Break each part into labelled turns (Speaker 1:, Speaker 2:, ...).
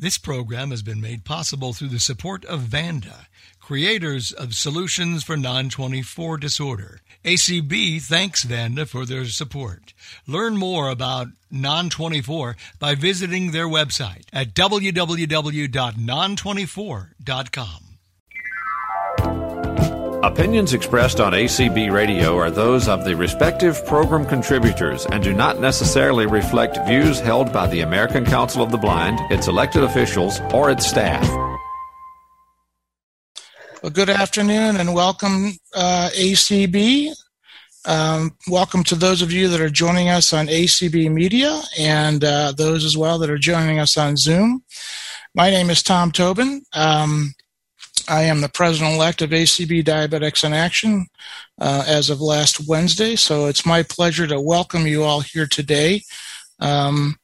Speaker 1: This program has been made possible through the support of Vanda, creators of solutions for non 24 disorder. ACB thanks Vanda for their support. Learn more about non 24 by visiting their website at www.non24.com.
Speaker 2: Opinions expressed on ACB Radio are those of the respective program contributors and do not necessarily reflect views held by the American Council of the Blind, its elected officials, or its staff.
Speaker 3: Well, good afternoon and welcome, uh, ACB. Um, welcome to those of you that are joining us on ACB Media and uh, those as well that are joining us on Zoom. My name is Tom Tobin. Um, I am the president elect of ACB Diabetics in Action uh, as of last Wednesday. So it's my pleasure to welcome you all here today. Um,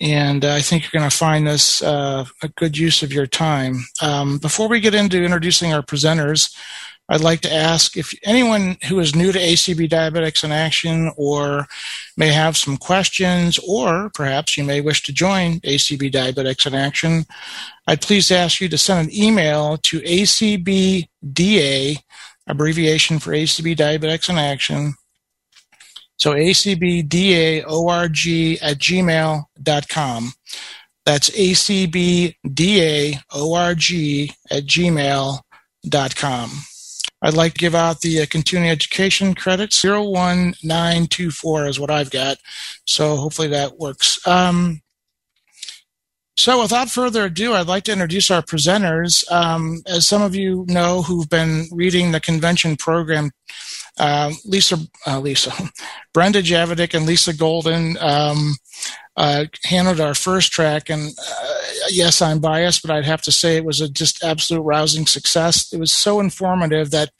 Speaker 3: and I think you're going to find this uh, a good use of your time. Um, before we get into introducing our presenters, I'd like to ask if anyone who is new to ACB Diabetics in Action or may have some questions, or perhaps you may wish to join ACB Diabetics in Action, I'd please ask you to send an email to ACBDA, abbreviation for ACB Diabetics in Action. So acbdaorg at gmail.com. That's acbdaorg at gmail.com. I'd like to give out the uh, continuing education credits. 01924 is what I've got. So hopefully that works. Um, so without further ado, I'd like to introduce our presenters. Um, as some of you know who've been reading the convention program, uh, Lisa, uh, Lisa, Brenda Javidic and Lisa Golden um, uh, handled our first track. And uh, yes, I'm biased, but I'd have to say it was a just absolute rousing success. It was so informative that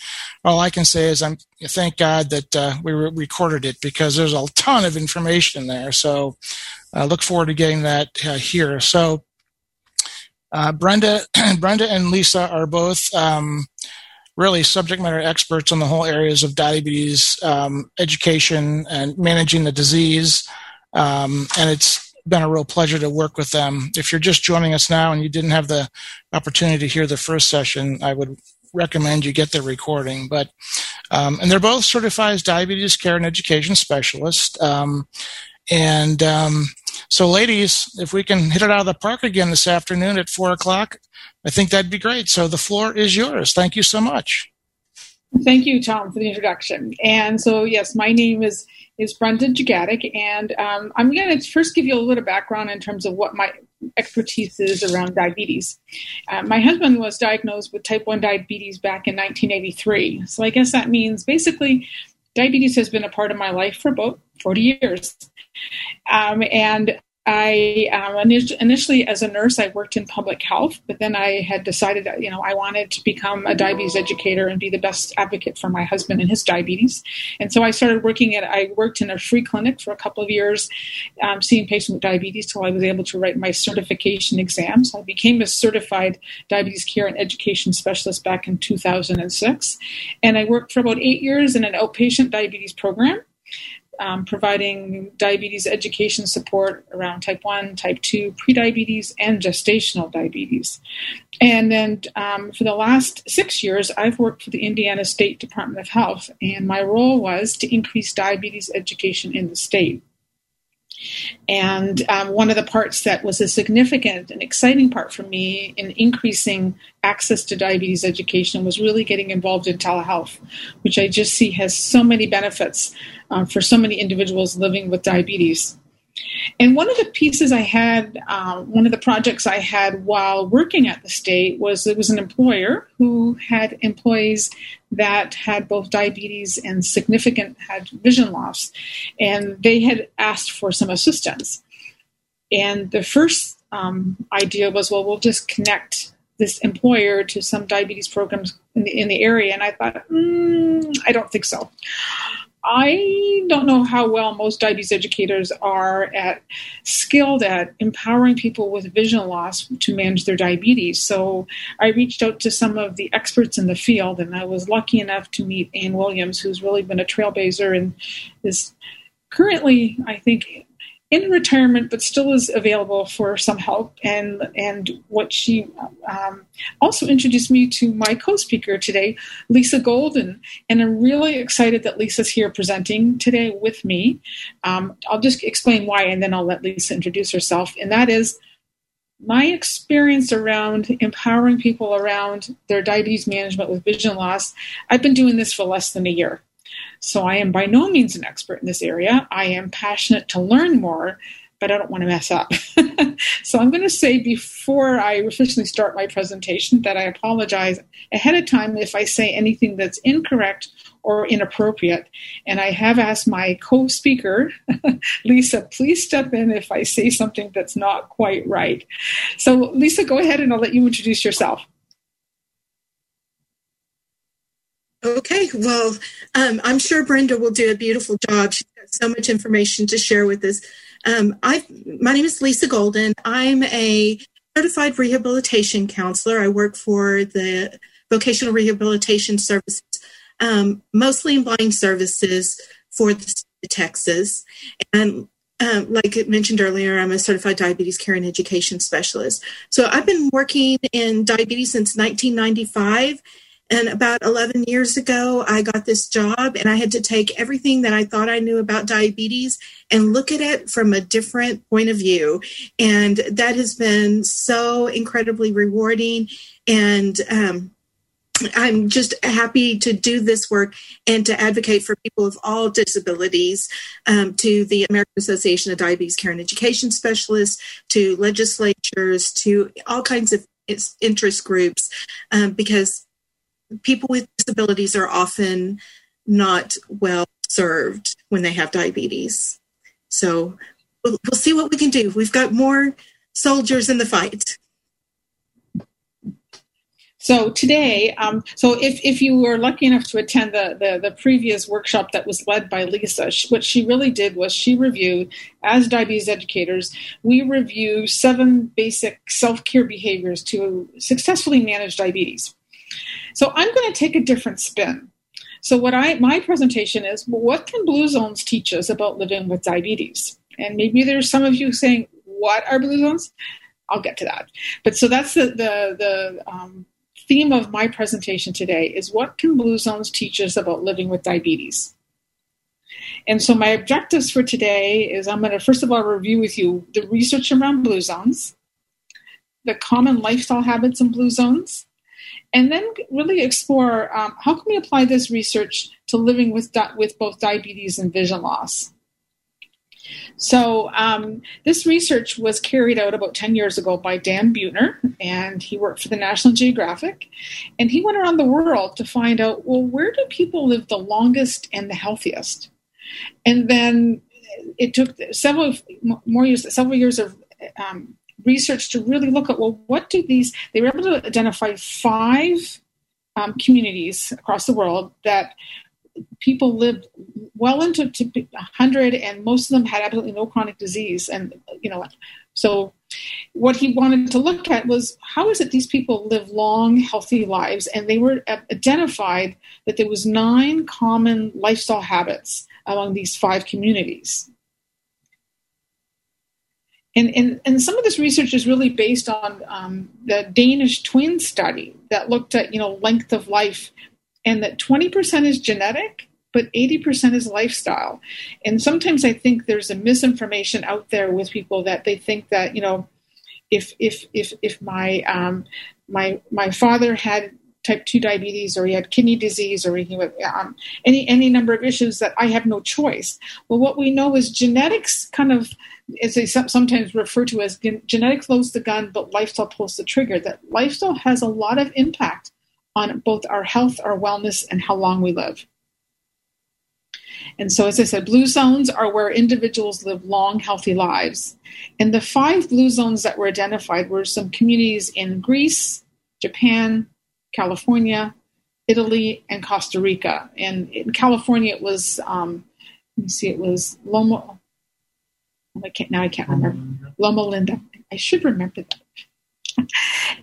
Speaker 3: all I can say is I'm thank God that uh, we re- recorded it because there's a ton of information there. So I look forward to getting that uh, here. So uh, Brenda, Brenda and Lisa are both. Um, really subject matter experts on the whole areas of diabetes um, education and managing the disease. Um, and it's been a real pleasure to work with them. If you're just joining us now and you didn't have the opportunity to hear the first session, I would recommend you get the recording. But um, and they're both certified as diabetes care and education specialists. Um, and um, so, ladies, if we can hit it out of the park again this afternoon at four o'clock, I think that'd be great. So the floor is yours. Thank you so much.
Speaker 4: Thank you, Tom, for the introduction. And so, yes, my name is is Brenda Jagatic, and um, I'm going to first give you a little background in terms of what my expertise is around diabetes. Uh, my husband was diagnosed with type 1 diabetes back in 1983. So I guess that means basically diabetes has been a part of my life for about 40 years. Um, and I um, initially, as a nurse, I worked in public health, but then I had decided that you know I wanted to become a diabetes educator and be the best advocate for my husband and his diabetes. And so I started working at. I worked in a free clinic for a couple of years, um, seeing patients with diabetes till I was able to write my certification exam. So I became a certified diabetes care and education specialist back in 2006, and I worked for about eight years in an outpatient diabetes program um, providing diabetes education support around type 1, type 2, prediabetes, and gestational diabetes. And then um, for the last six years, I've worked for the Indiana State Department of Health, and my role was to increase diabetes education in the state. And um, one of the parts that was a significant and exciting part for me in increasing access to diabetes education was really getting involved in telehealth, which I just see has so many benefits uh, for so many individuals living with diabetes. And one of the pieces I had, uh, one of the projects I had while working at the state was it was an employer who had employees that had both diabetes and significant had vision loss, and they had asked for some assistance. And the first um, idea was, well, we'll just connect this employer to some diabetes programs in the, in the area. And I thought, mm, I don't think so. I don't know how well most diabetes educators are at skilled at empowering people with vision loss to manage their diabetes. So I reached out to some of the experts in the field, and I was lucky enough to meet Anne Williams, who's really been a trailblazer and is currently, I think, in retirement, but still is available for some help. And and what she um, also introduced me to my co-speaker today, Lisa Golden, and I'm really excited that Lisa's here presenting today with me. Um, I'll just explain why, and then I'll let Lisa introduce herself. And that is my experience around empowering people around their diabetes management with vision loss. I've been doing this for less than a year. So I am by no means an expert in this area. I am passionate to learn more, but I don't want to mess up. so I'm going to say before I officially start my presentation that I apologize ahead of time if I say anything that's incorrect or inappropriate. And I have asked my co speaker, Lisa, please step in if I say something that's not quite right. So, Lisa, go ahead and I'll let you introduce yourself.
Speaker 5: Okay, well, um, I'm sure Brenda will do a beautiful job. She's got so much information to share with us. Um, I, my name is Lisa Golden. I'm a certified rehabilitation counselor. I work for the Vocational Rehabilitation Services, um, mostly in blind services for the state of Texas. And um, like I mentioned earlier, I'm a certified diabetes care and education specialist. So I've been working in diabetes since 1995 and about 11 years ago, I got this job and I had to take everything that I thought I knew about diabetes and look at it from a different point of view. And that has been so incredibly rewarding. And um, I'm just happy to do this work and to advocate for people of all disabilities, um, to the American Association of Diabetes Care and Education Specialists, to legislatures, to all kinds of interest groups, um, because people with disabilities are often not well served when they have diabetes. So we'll, we'll see what we can do. We've got more soldiers in the fight.
Speaker 4: So today, um, so if, if you were lucky enough to attend the, the, the, previous workshop that was led by Lisa, what she really did was she reviewed, as diabetes educators, we review seven basic self-care behaviors to successfully manage diabetes. So I'm going to take a different spin. So what I my presentation is, well, what can blue zones teach us about living with diabetes? And maybe there's some of you saying, what are blue zones? I'll get to that. But so that's the the, the um, theme of my presentation today is what can blue zones teach us about living with diabetes? And so my objectives for today is I'm going to first of all review with you the research around blue zones, the common lifestyle habits in blue zones, and then really explore um, how can we apply this research to living with di- with both diabetes and vision loss. So um, this research was carried out about 10 years ago by Dan Buettner, and he worked for the National Geographic. And he went around the world to find out, well, where do people live the longest and the healthiest? And then it took several more years, several years of um, research to really look at well, what do these? They were able to identify five um, communities across the world that people lived well into 100 and most of them had absolutely no chronic disease and you know so what he wanted to look at was how is it these people live long healthy lives and they were identified that there was nine common lifestyle habits among these five communities and, and, and some of this research is really based on um, the Danish twin study that looked at, you know, length of life and that 20% is genetic, but 80% is lifestyle. And sometimes I think there's a misinformation out there with people that they think that, you know, if, if, if, if my, um, my, my father had type 2 diabetes or he had kidney disease or he had um, any, any number of issues that I have no choice. Well, what we know is genetics kind of as they sometimes refer to as genetics loads the gun, but lifestyle pulls the trigger. That lifestyle has a lot of impact on both our health, our wellness, and how long we live. And so, as I said, blue zones are where individuals live long, healthy lives. And the five blue zones that were identified were some communities in Greece, Japan, California, Italy, and Costa Rica. And in California, it was, um, let me see, it was Loma, I can't, now I can't remember. Loma Linda. I should remember that.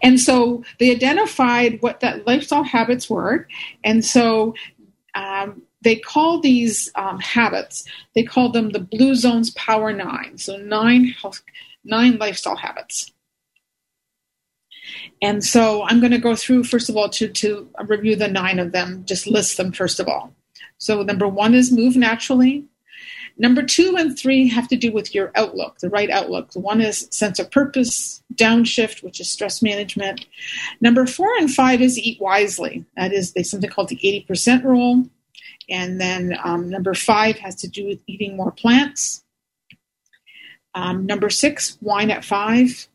Speaker 4: and so they identified what that lifestyle habits were. And so um, they call these um, habits, they call them the Blue Zones Power Nine. So nine health, nine lifestyle habits. And so I'm going to go through, first of all, to, to review the nine of them, just list them first of all. So, number one is move naturally. Number two and three have to do with your outlook, the right outlook. The one is sense of purpose, downshift, which is stress management. Number four and five is eat wisely. That is something called the 80% rule. And then um, number five has to do with eating more plants. Um, number six, wine at five.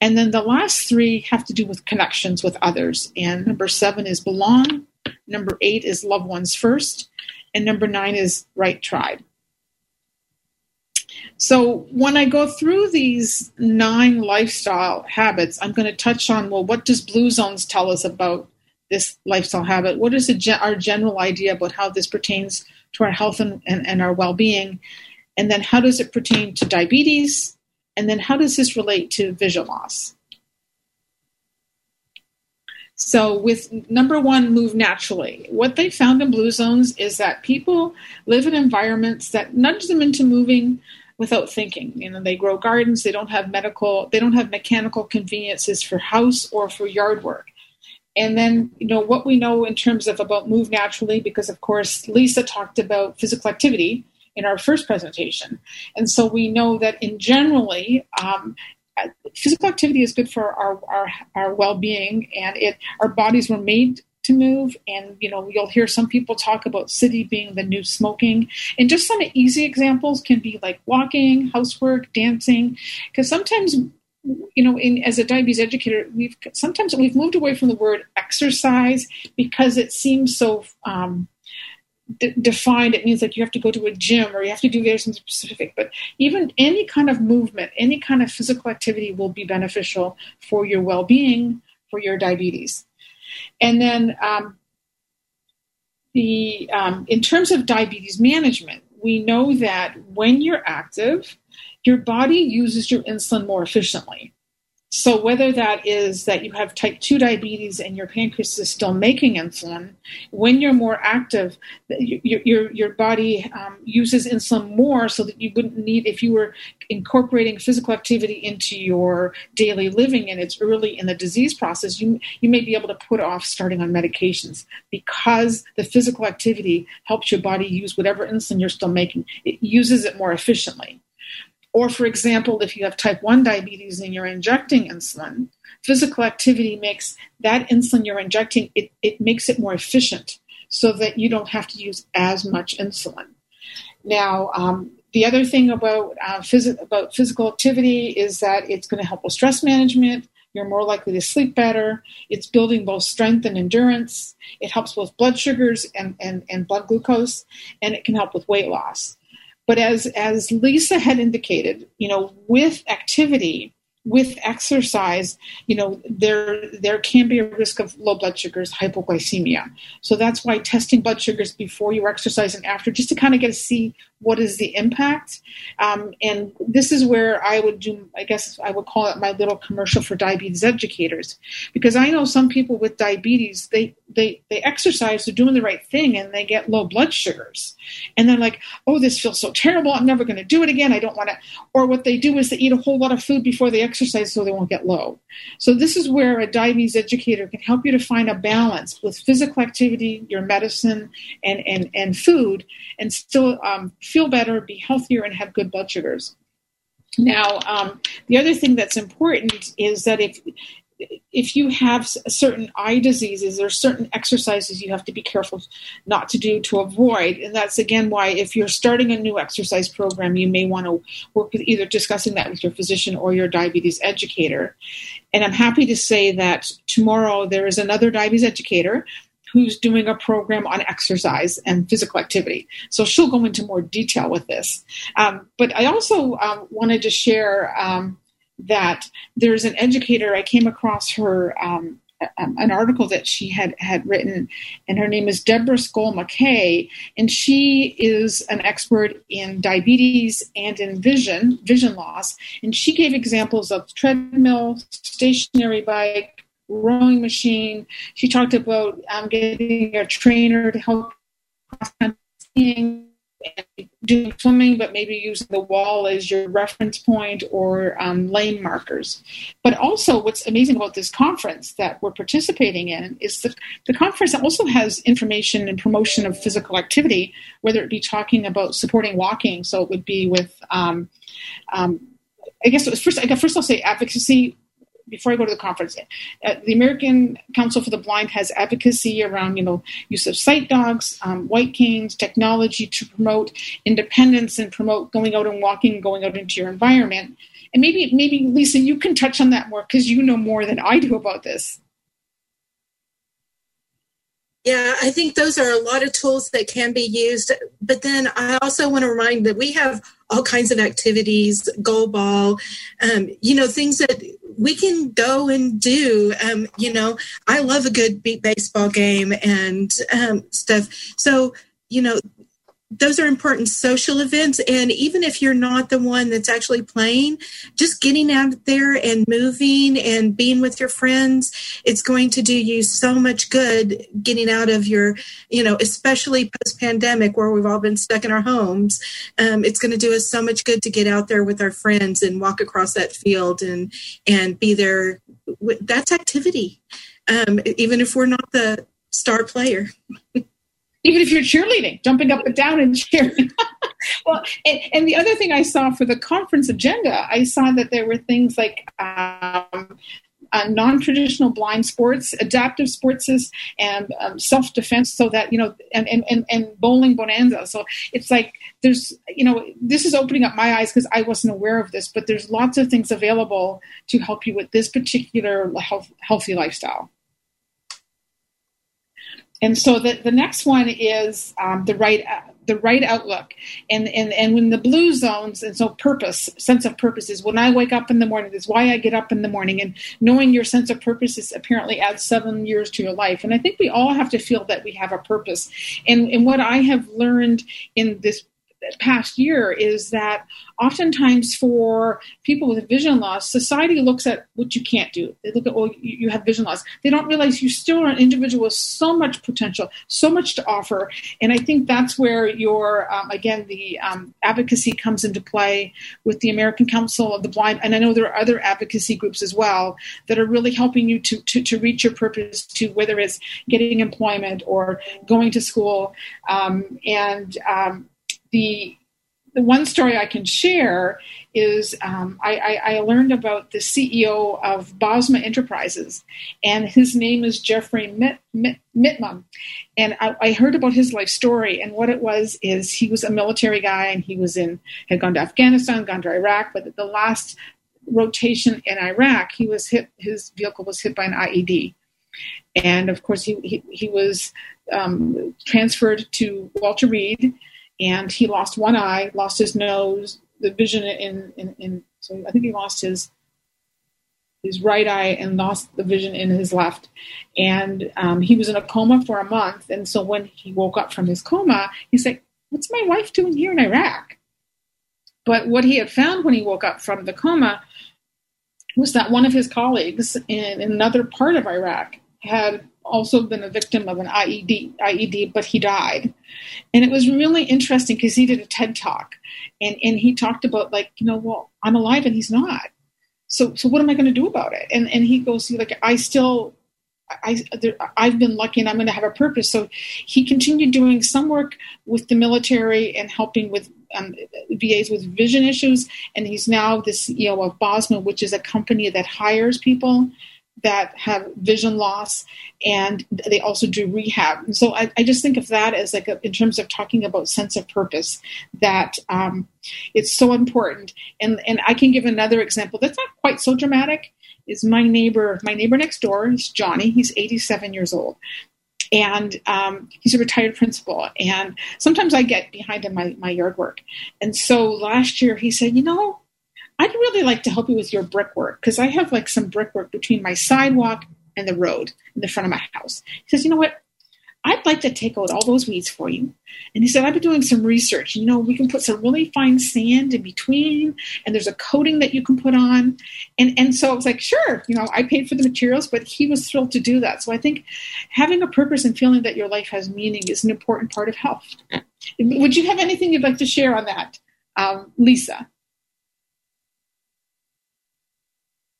Speaker 4: And then the last three have to do with connections with others. And number seven is belong. Number eight is love ones first. And number nine is right tribe. So when I go through these nine lifestyle habits, I'm going to touch on well, what does Blue Zones tell us about this lifestyle habit? What is our general idea about how this pertains to our health and, and, and our well being? And then how does it pertain to diabetes? And then how does this relate to vision loss? So, with number one, move naturally. What they found in blue zones is that people live in environments that nudge them into moving without thinking. You know, they grow gardens, they don't have medical, they don't have mechanical conveniences for house or for yard work. And then, you know, what we know in terms of about move naturally, because of course Lisa talked about physical activity in our first presentation. And so we know that in generally, um, physical activity is good for our, our, our well-being and it our bodies were made to move. And you know you'll hear some people talk about city being the new smoking. And just some easy examples can be like walking housework dancing. Because sometimes you know in as a diabetes educator we've sometimes we've moved away from the word exercise because it seems so um, d- defined. It means like you have to go to a gym or you have to do something specific. But even any kind of movement any kind of physical activity will be beneficial for your well-being for your diabetes and then um, the um, in terms of diabetes management, we know that when you're active, your body uses your insulin more efficiently. So, whether that is that you have type 2 diabetes and your pancreas is still making insulin, when you're more active, your, your, your body um, uses insulin more so that you wouldn't need, if you were incorporating physical activity into your daily living and it's early in the disease process, you, you may be able to put off starting on medications because the physical activity helps your body use whatever insulin you're still making, it uses it more efficiently. Or, for example, if you have type 1 diabetes and you're injecting insulin, physical activity makes that insulin you're injecting, it, it makes it more efficient so that you don't have to use as much insulin. Now, um, the other thing about, uh, phys- about physical activity is that it's going to help with stress management. You're more likely to sleep better. It's building both strength and endurance. It helps with blood sugars and, and, and blood glucose, and it can help with weight loss. But as as Lisa had indicated, you know, with activity, with exercise, you know, there there can be a risk of low blood sugars, hypoglycemia. So that's why testing blood sugars before you exercise and after, just to kind of get to see what is the impact. Um, and this is where I would do, I guess I would call it my little commercial for diabetes educators, because I know some people with diabetes, they they they exercise, they're doing the right thing, and they get low blood sugars, and they're like, oh, this feels so terrible. I'm never going to do it again. I don't want to. Or what they do is they eat a whole lot of food before they exercise, so they won't get low. So this is where a diabetes educator can help you to find a balance with physical activity, your medicine, and and and food, and still um, feel better, be healthier, and have good blood sugars. Now, um, the other thing that's important is that if if you have certain eye diseases, there are certain exercises you have to be careful not to do to avoid. And that's again why, if you're starting a new exercise program, you may want to work with either discussing that with your physician or your diabetes educator. And I'm happy to say that tomorrow there is another diabetes educator who's doing a program on exercise and physical activity. So she'll go into more detail with this. Um, but I also um, wanted to share um, that there's an educator, I came across her. Um, an article that she had had written, and her name is Deborah Sokol McKay, and she is an expert in diabetes and in vision vision loss, and she gave examples of treadmill, stationary bike, rowing machine. She talked about um, getting a trainer to help doing swimming, but maybe using the wall as your reference point or um, lane markers. But also, what's amazing about this conference that we're participating in is that the conference also has information and promotion of physical activity, whether it be talking about supporting walking. So it would be with, um, um, I guess first, I guess first I'll say advocacy before I go to the conference, uh, the American Council for the Blind has advocacy around, you know, use of sight dogs, um, white canes, technology to promote independence and promote going out and walking, going out into your environment. And maybe, maybe Lisa, you can touch on that more because you know more than I do about this.
Speaker 5: Yeah, I think those are a lot of tools that can be used. But then I also want to remind that we have all kinds of activities, goal ball, um, you know, things that we can go and do. Um, you know, I love a good beep baseball game and um, stuff. So, you know, those are important social events. And even if you're not the one that's actually playing, just getting out there and moving and being with your friends, it's going to do you so much good getting out of your, you know, especially post pandemic where we've all been stuck in our homes. Um, it's going to do us so much good to get out there with our friends and walk across that field and, and be there. That's activity. Um, even if we're not the star player.
Speaker 4: even if you're cheerleading, jumping up and down and cheering. well, and, and, the other thing I saw for the conference agenda, I saw that there were things like um, uh, non-traditional blind sports, adaptive sports, and um, self-defense. So that you know, and, and and bowling bonanza. So it's like there's you know, this is opening up my eyes because I wasn't aware of this, but there's lots of things available to help you with this particular health, healthy lifestyle. And so the, the next one is um, the right the right outlook. And, and and when the blue zones and so purpose sense of purpose is when i wake up in the morning is why i get up in the morning. And knowing your sense of purpose is apparently adds seven years to your life. And i think we all have to feel that we have a purpose. And and what i have learned in this past year is that oftentimes for people with vision loss, society looks at what you can't do. They look at, oh, you have vision loss. They don't realize you still are an individual with so much potential, so much to offer. And I think that's where your, um, again, the um, advocacy comes into play with the American Council of the Blind. And I know there are other advocacy groups as well that are really helping you to, to, to reach your purpose to whether it's getting employment or going to school. Um, and um, the the one story I can share is um, I, I, I, learned about the CEO of Bosma Enterprises, and his name is Jeffrey Mitt, Mitt, Mitma. And I, I, heard about his life story, and what it was is he was a military guy, and he was in had gone to Afghanistan, gone to Iraq, but the last rotation in Iraq, he was hit. His vehicle was hit by an IED, and of course he he, he was um, transferred to Walter Reed and he lost one eye, lost his nose, the vision in, in, in so I think he lost his his right eye and lost the vision in his left. And um, he was in a coma for a month. And so when he woke up from his coma, he's like, What's my wife doing here in Iraq? But what he had found when he woke up from the coma was that one of his colleagues in another part of Iraq had also been a victim of an IED, IED, but he died. And it was really interesting because he did a TED talk, and and he talked about like you know, well, I'm alive and he's not. So so what am I going to do about it? And and he goes, like I still. I, I've been lucky and I'm going to have a purpose. So he continued doing some work with the military and helping with um, VAs with vision issues. And he's now the CEO of Bosma, which is a company that hires people that have vision loss and they also do rehab. And so i, I just think of that as like a, in terms of talking about sense of purpose that um, it's so important. And and i can give another example that's not quite so dramatic is my neighbor my neighbor next door is johnny he's 87 years old. And um, he's a retired principal and sometimes i get behind in my, my yard work. And so last year he said you know I'd really like to help you with your brickwork because I have like some brickwork between my sidewalk and the road in the front of my house. He says, you know what? I'd like to take out all those weeds for you. And he said, I've been doing some research. You know, we can put some really fine sand in between, and there's a coating that you can put on. And, and so I was like, sure, you know, I paid for the materials, but he was thrilled to do that. So I think having a purpose and feeling that your life has meaning is an important part of health. Would you have anything you'd like to share on that, um, Lisa?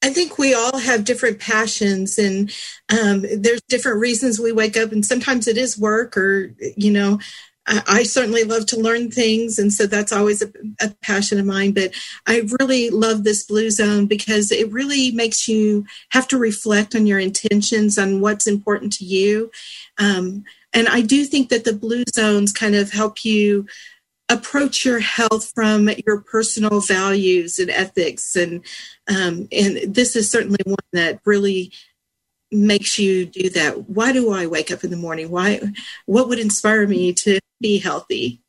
Speaker 5: I think we all have different passions, and um, there's different reasons we wake up, and sometimes it is work, or you know, I, I certainly love to learn things, and so that's always a, a, passion of mine. But I really love this blue zone because it really makes you have to reflect on your intentions, on what's important to you, um, and I do think that the blue zones kind of help you approach your health from your personal values and ethics. And um, and this is certainly one that really makes you do that. Why do i wake up in the morning? Why what would inspire me to be healthy?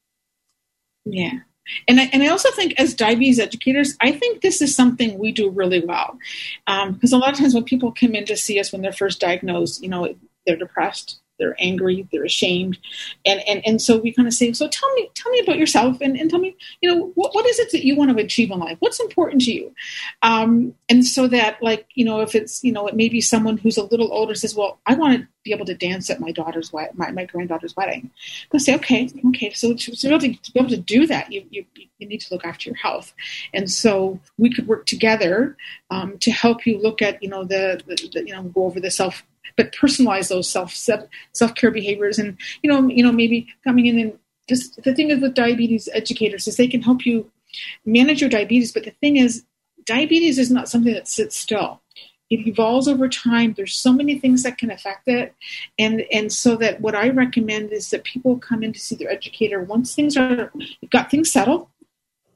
Speaker 4: Yeah. And I, and I also think as diabetes educators, I think this is something we do really well. Because um, a lot of times when people come in to see us when they're first diagnosed, you know, they're depressed, they're angry, they're ashamed, and and and so we kind of say, so tell me, tell me about yourself, and, and tell me, you know, what, what is it that you want to achieve in life? What's important to you? Um, and so that, like, you know, if it's, you know, it may be someone who's a little older says, well, I want to be able to dance at my daughter's my my granddaughter's wedding. They'll say, okay, okay, so to, be able to, to be able to do that, you, you you need to look after your health, and so we could work together um, to help you look at, you know, the, the, the you know, go over the self but personalize those self self care behaviors, and you know, you know, maybe coming in and just the thing is with diabetes educators is they can help you manage your diabetes, but the thing is, diabetes is not something that sits still. It evolves over time. There's so many things that can affect it, and and so that what I recommend is that people come in to see their educator once things are you've got things settled.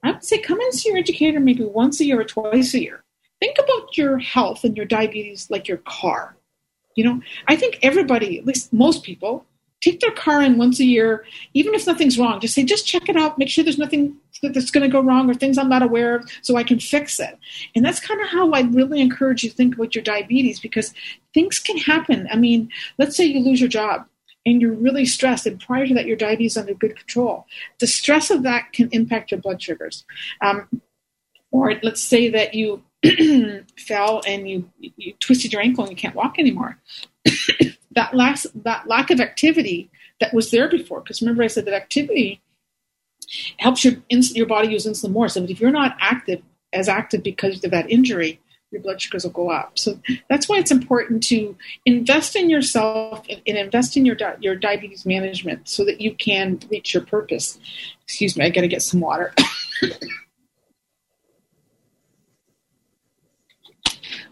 Speaker 4: I would say come and see your educator maybe once a year or twice a year. Think about your health and your diabetes like your car. You know, I think everybody, at least most people, take their car in once a year, even if nothing's wrong. Just say, just check it out, make sure there's nothing that's going to go wrong or things I'm not aware of, so I can fix it. And that's kind of how I really encourage you to think about your diabetes because things can happen. I mean, let's say you lose your job and you're really stressed, and prior to that, your diabetes is under good control. The stress of that can impact your blood sugars. Um, or let's say that you fell and you you twisted your ankle and you can't walk anymore. that last that lack of activity that was there before, because remember I said that activity helps your your body use insulin more. So if you're not active as active because of that injury, your blood sugars will go up. So that's why it's important to invest in yourself and, invest in your di- your diabetes management so that you can reach your purpose. Excuse me, I got to get some water.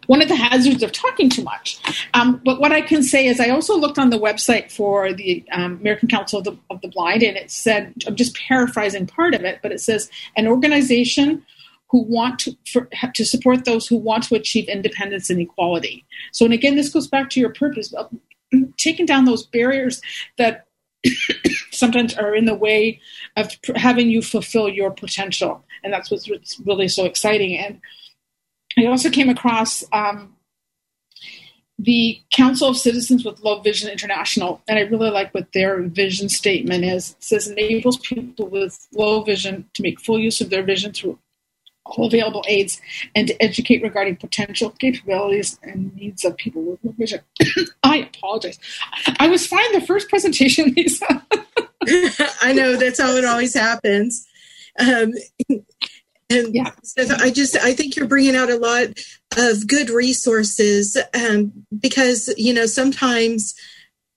Speaker 4: one of the hazards of talking too much. Um, but what I can say is, I also looked on the website for the um, American Council of the, of the, Blind, and it said, I'm just paraphrasing part of it, but it says, an organization who want to, for, to support those who want to achieve independence and equality. So, and again, this goes back to your purpose of taking down those barriers that sometimes are in the way of having you fulfill your potential. And that's what's really so exciting. And I also came across um, the Council of Citizens with Low Vision International, and I really like what their vision statement is. It says enables people with low vision to make full use of their vision through all available aids and to educate regarding potential capabilities and needs of people with low vision. I apologize. I was fine the first presentation, Lisa.
Speaker 5: I know that's how it always happens. Um, and yeah. I just I think you're bringing out a lot of good resources um, because you know sometimes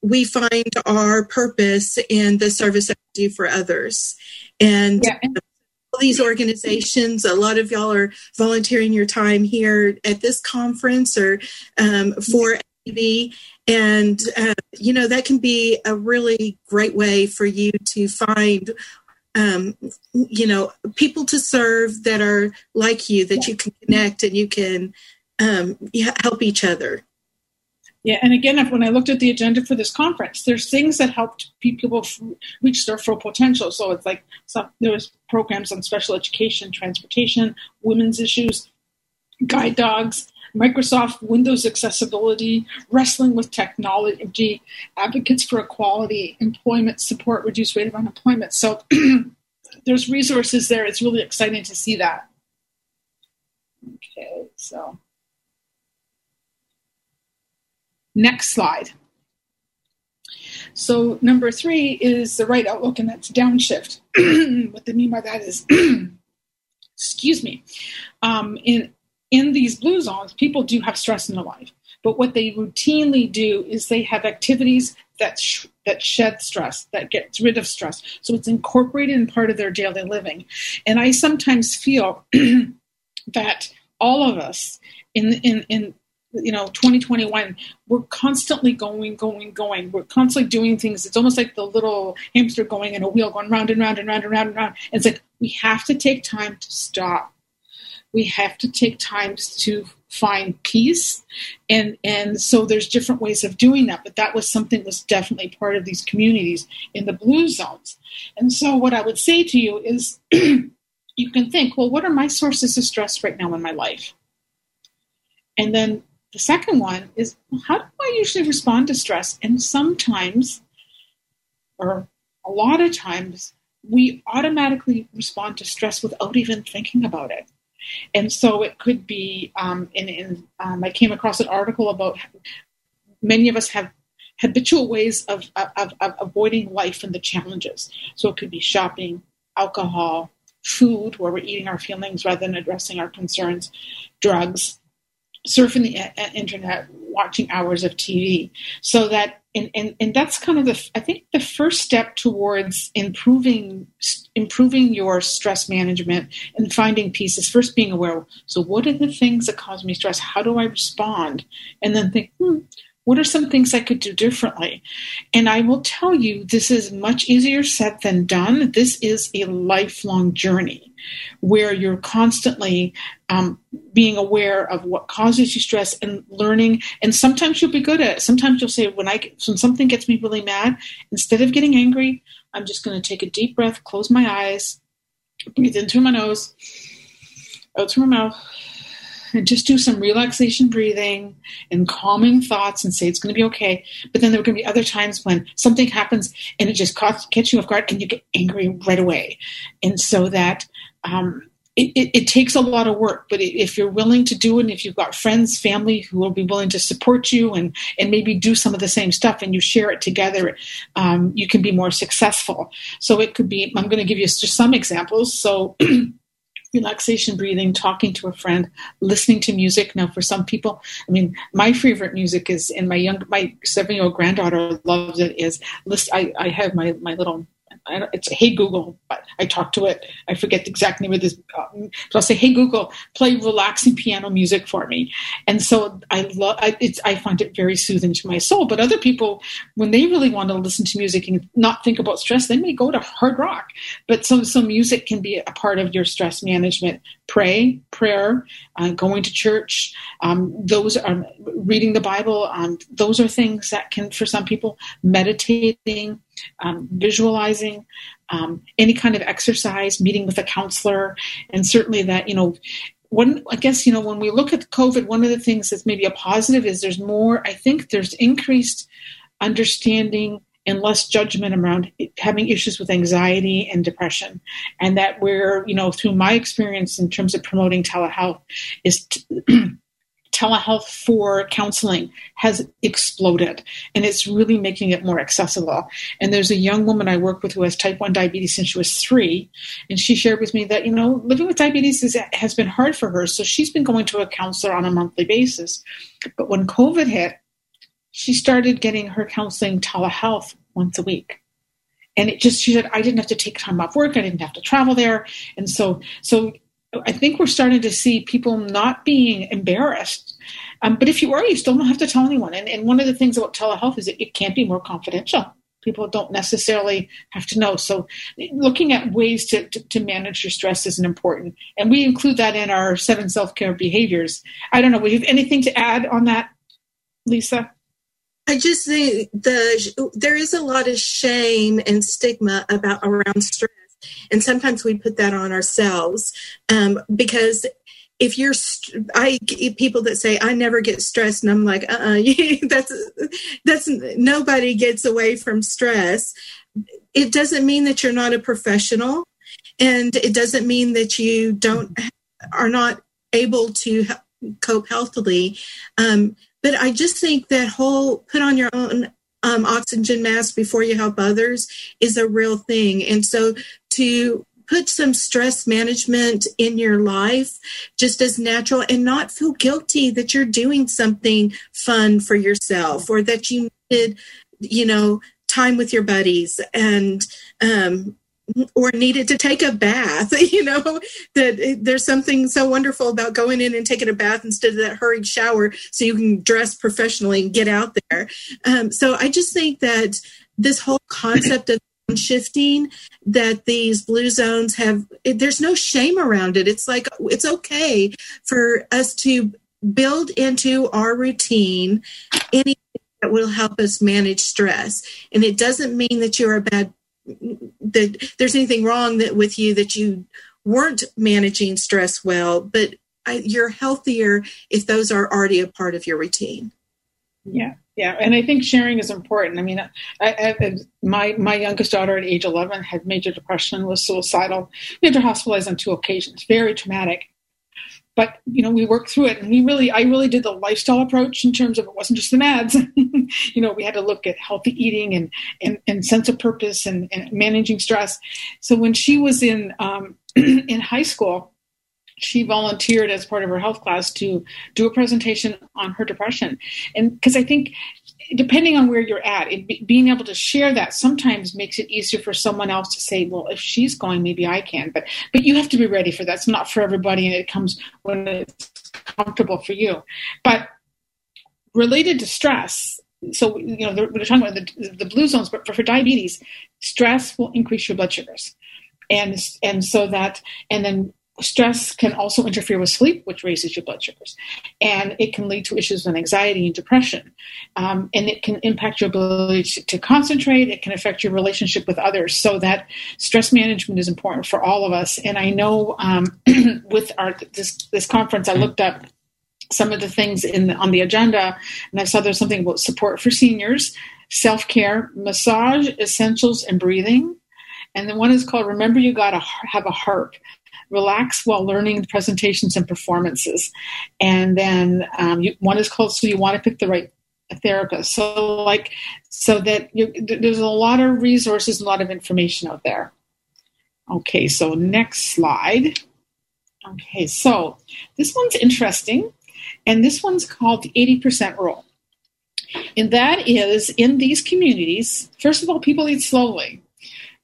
Speaker 5: we find our purpose in the service that we do for others, and yeah. all these organizations, a lot of y'all are volunteering your time here at this conference or um, for TV, and uh, you know that can be a really great way for you to find um, you know, people to serve that are like you, that you can connect and you can um, help each other.
Speaker 4: Yeah, and again, when I looked at the agenda for this conference, there's things that helped people reach their full potential. So it's like some, there was programs on special education, transportation, women's issues, guide dogs, Microsoft Windows accessibility, wrestling with technology, advocates for equality, employment support, reduced rate of unemployment. So there's resources there. It's really exciting to see that. Okay, so next slide. So number three is the right outlook, and that's downshift. what I mean by that is, excuse me, um, in in these blue zones, people do have stress in their life, but what they routinely do is they have activities that sh- that shed stress, that gets rid of stress. So it's incorporated in part of their daily living. And I sometimes feel that all of us in in in you know 2021 we're constantly going going going. We're constantly doing things. It's almost like the little hamster going in a wheel going round and round and round and round and round. It's like we have to take time to stop we have to take times to find peace and and so there's different ways of doing that but that was something that was definitely part of these communities in the blue zones and so what i would say to you is you can think well what are my sources of stress right now in my life and then the second one is how do I usually respond to stress? And sometimes, or a lot of times, we automatically respond to stress without even thinking about it. And so it could be, um, um, I came across an article about many of us have habitual ways of, of, of avoiding life and the challenges. So it could be shopping, alcohol, food, where we're eating our feelings rather than addressing our concerns, drugs, surfing the internet, watching hours of TV. So that, and, and, and that's kind of the, I think the first step towards improving, improving your stress management and finding peace is first being aware. So what are the things that cause me stress? How do I respond? And then think, hmm, what are some things I could do differently? And I will tell you, this is much easier said than done. This is a lifelong journey where you're constantly um, being aware of what causes you stress and learning. And sometimes you'll be good at it. Sometimes you'll say, when I when something gets me really mad, instead of getting angry, I'm just going to take a deep breath, close my eyes, breathe in through my nose, out through my mouth and just do some relaxation breathing and calming thoughts and say it's going to be okay. But then there are going to be other times when something happens and it just catches you off guard and you get angry right away. And so that um, it, it, it, takes a lot of work, but if you're willing to do it, and if you've got friends, family who will be willing to support you and, and maybe do some of the same stuff and you share it together, um, you can be more successful. So it could be, I'm going to give you just some examples. So relaxation breathing, talking to a friend, listening to music. Now, for some people, I mean, my favorite music is, and my young, my seven year old granddaughter loves it. Is list. I, I have my my little it's Hey Google. I talk to it. I forget the exact name of this. Um, I'll say, Hey Google, play relaxing piano music for me. And so I love. I, I find it very soothing to my soul. But other people, when they really want to listen to music and not think about stress, they may go to hard rock. But some some music can be a part of your stress management. Pray, prayer, uh, going to church. Um, those are reading the Bible. Um, those are things that can, for some people, meditating um, visualizing, um, any kind of exercise, meeting with a counselor, and certainly that, you know, one, I guess, you know, when we look at COVID, one of the things that's maybe a positive is there's more, I think there's increased understanding and less judgment around having issues with anxiety and depression. And that we're, you know, through my experience in terms of promoting telehealth, is t- telehealth for counseling has exploded and it's really making it more accessible. And there's a young woman I work with who has type 1 diabetes since she was three. And she shared with me that, you know, living with diabetes is, has been hard for her. So she's been going to a counselor on a monthly basis. But when COVID hit, she started getting her counseling telehealth once a week and it just she said i didn't have to take time off work i didn't have to travel there and so so I think we're starting to see people not being embarrassed. Um, but if you are, you still don't have to tell anyone. And, and one of the things about telehealth is it, can't be more confidential. People don't necessarily have to know. So, looking at ways to, to, to manage your stress is important. And we include that in our seven self care behaviors. I don't know. We have anything to add on that, Lisa?
Speaker 5: I just think the there is a lot of shame and stigma about around stress and sometimes we put that on ourselves um, because if you're i people that say i never get stressed and i'm like uh-uh that's that's nobody gets away from stress. It doesn't mean that you're not a professional and it doesn't mean that you don't are not able to cope healthily um, but i just think that whole put on your own um, oxygen mask before you help others is a real thing and so to put some stress management in your life just as natural and not feel guilty that you're doing something fun for yourself or that you needed you know time with your buddies and um, or needed to take a bath you know that there's something so wonderful about going in and taking a bath instead of that hurried shower so you can dress professionally and get out there. Um, so i just think that this whole concept of shifting that these blue zones have there's no shame around it. It's like it's okay for us to build into our routine anything that will help us manage stress. And it doesn't mean that you're a bad that there's anything wrong that with you that you weren't managing stress well but you're healthier if those are already a part of your routine
Speaker 4: yeah yeah, and I think sharing is important. I mean, I, I, my my youngest daughter at age 11 had major depression, was suicidal. Her hospitalized on two occasions, very traumatic. But you know, we worked through it, and we really, I really did the lifestyle approach in terms of it wasn't just the meds. you know, we had to look at healthy eating and and, and sense of purpose and, and managing stress. So when she was in um, in high school, she volunteered as part of her health class to do a presentation on her depression. And because I think depending on where you're at, it, being able to share that sometimes makes it easier for someone else to say, "Well, if she's going, maybe I can." But but you have to be ready for that. It's not for everybody, and it comes when it's comfortable for you. But related to stress, so you know we're talking about the, the blue zones, but for, for diabetes, stress will increase your blood sugars, and and so that and then stress can also interfere with sleep, which raises your blood sugars. And it can lead to issues with anxiety and depression. Um, and it can impact your ability to, to, concentrate. It can affect your relationship with others. So that stress management is important for all of us. And I know um, with our this, this conference, I looked up some of the things in the, on the agenda, and I saw there's something about support for seniors, self care, massage, essentials, and breathing. And then one is called Remember You Gotta Have a Harp relax while learning presentations and performances. And then um, you, one is called So You Want to Pick the Right Therapist. So, like, so that you, there's a lot of resources, a lot of information out there. Okay, so next slide. Okay, so this one's interesting, and this one's called the 80% rule. And that is in these communities, first of all, people eat slowly.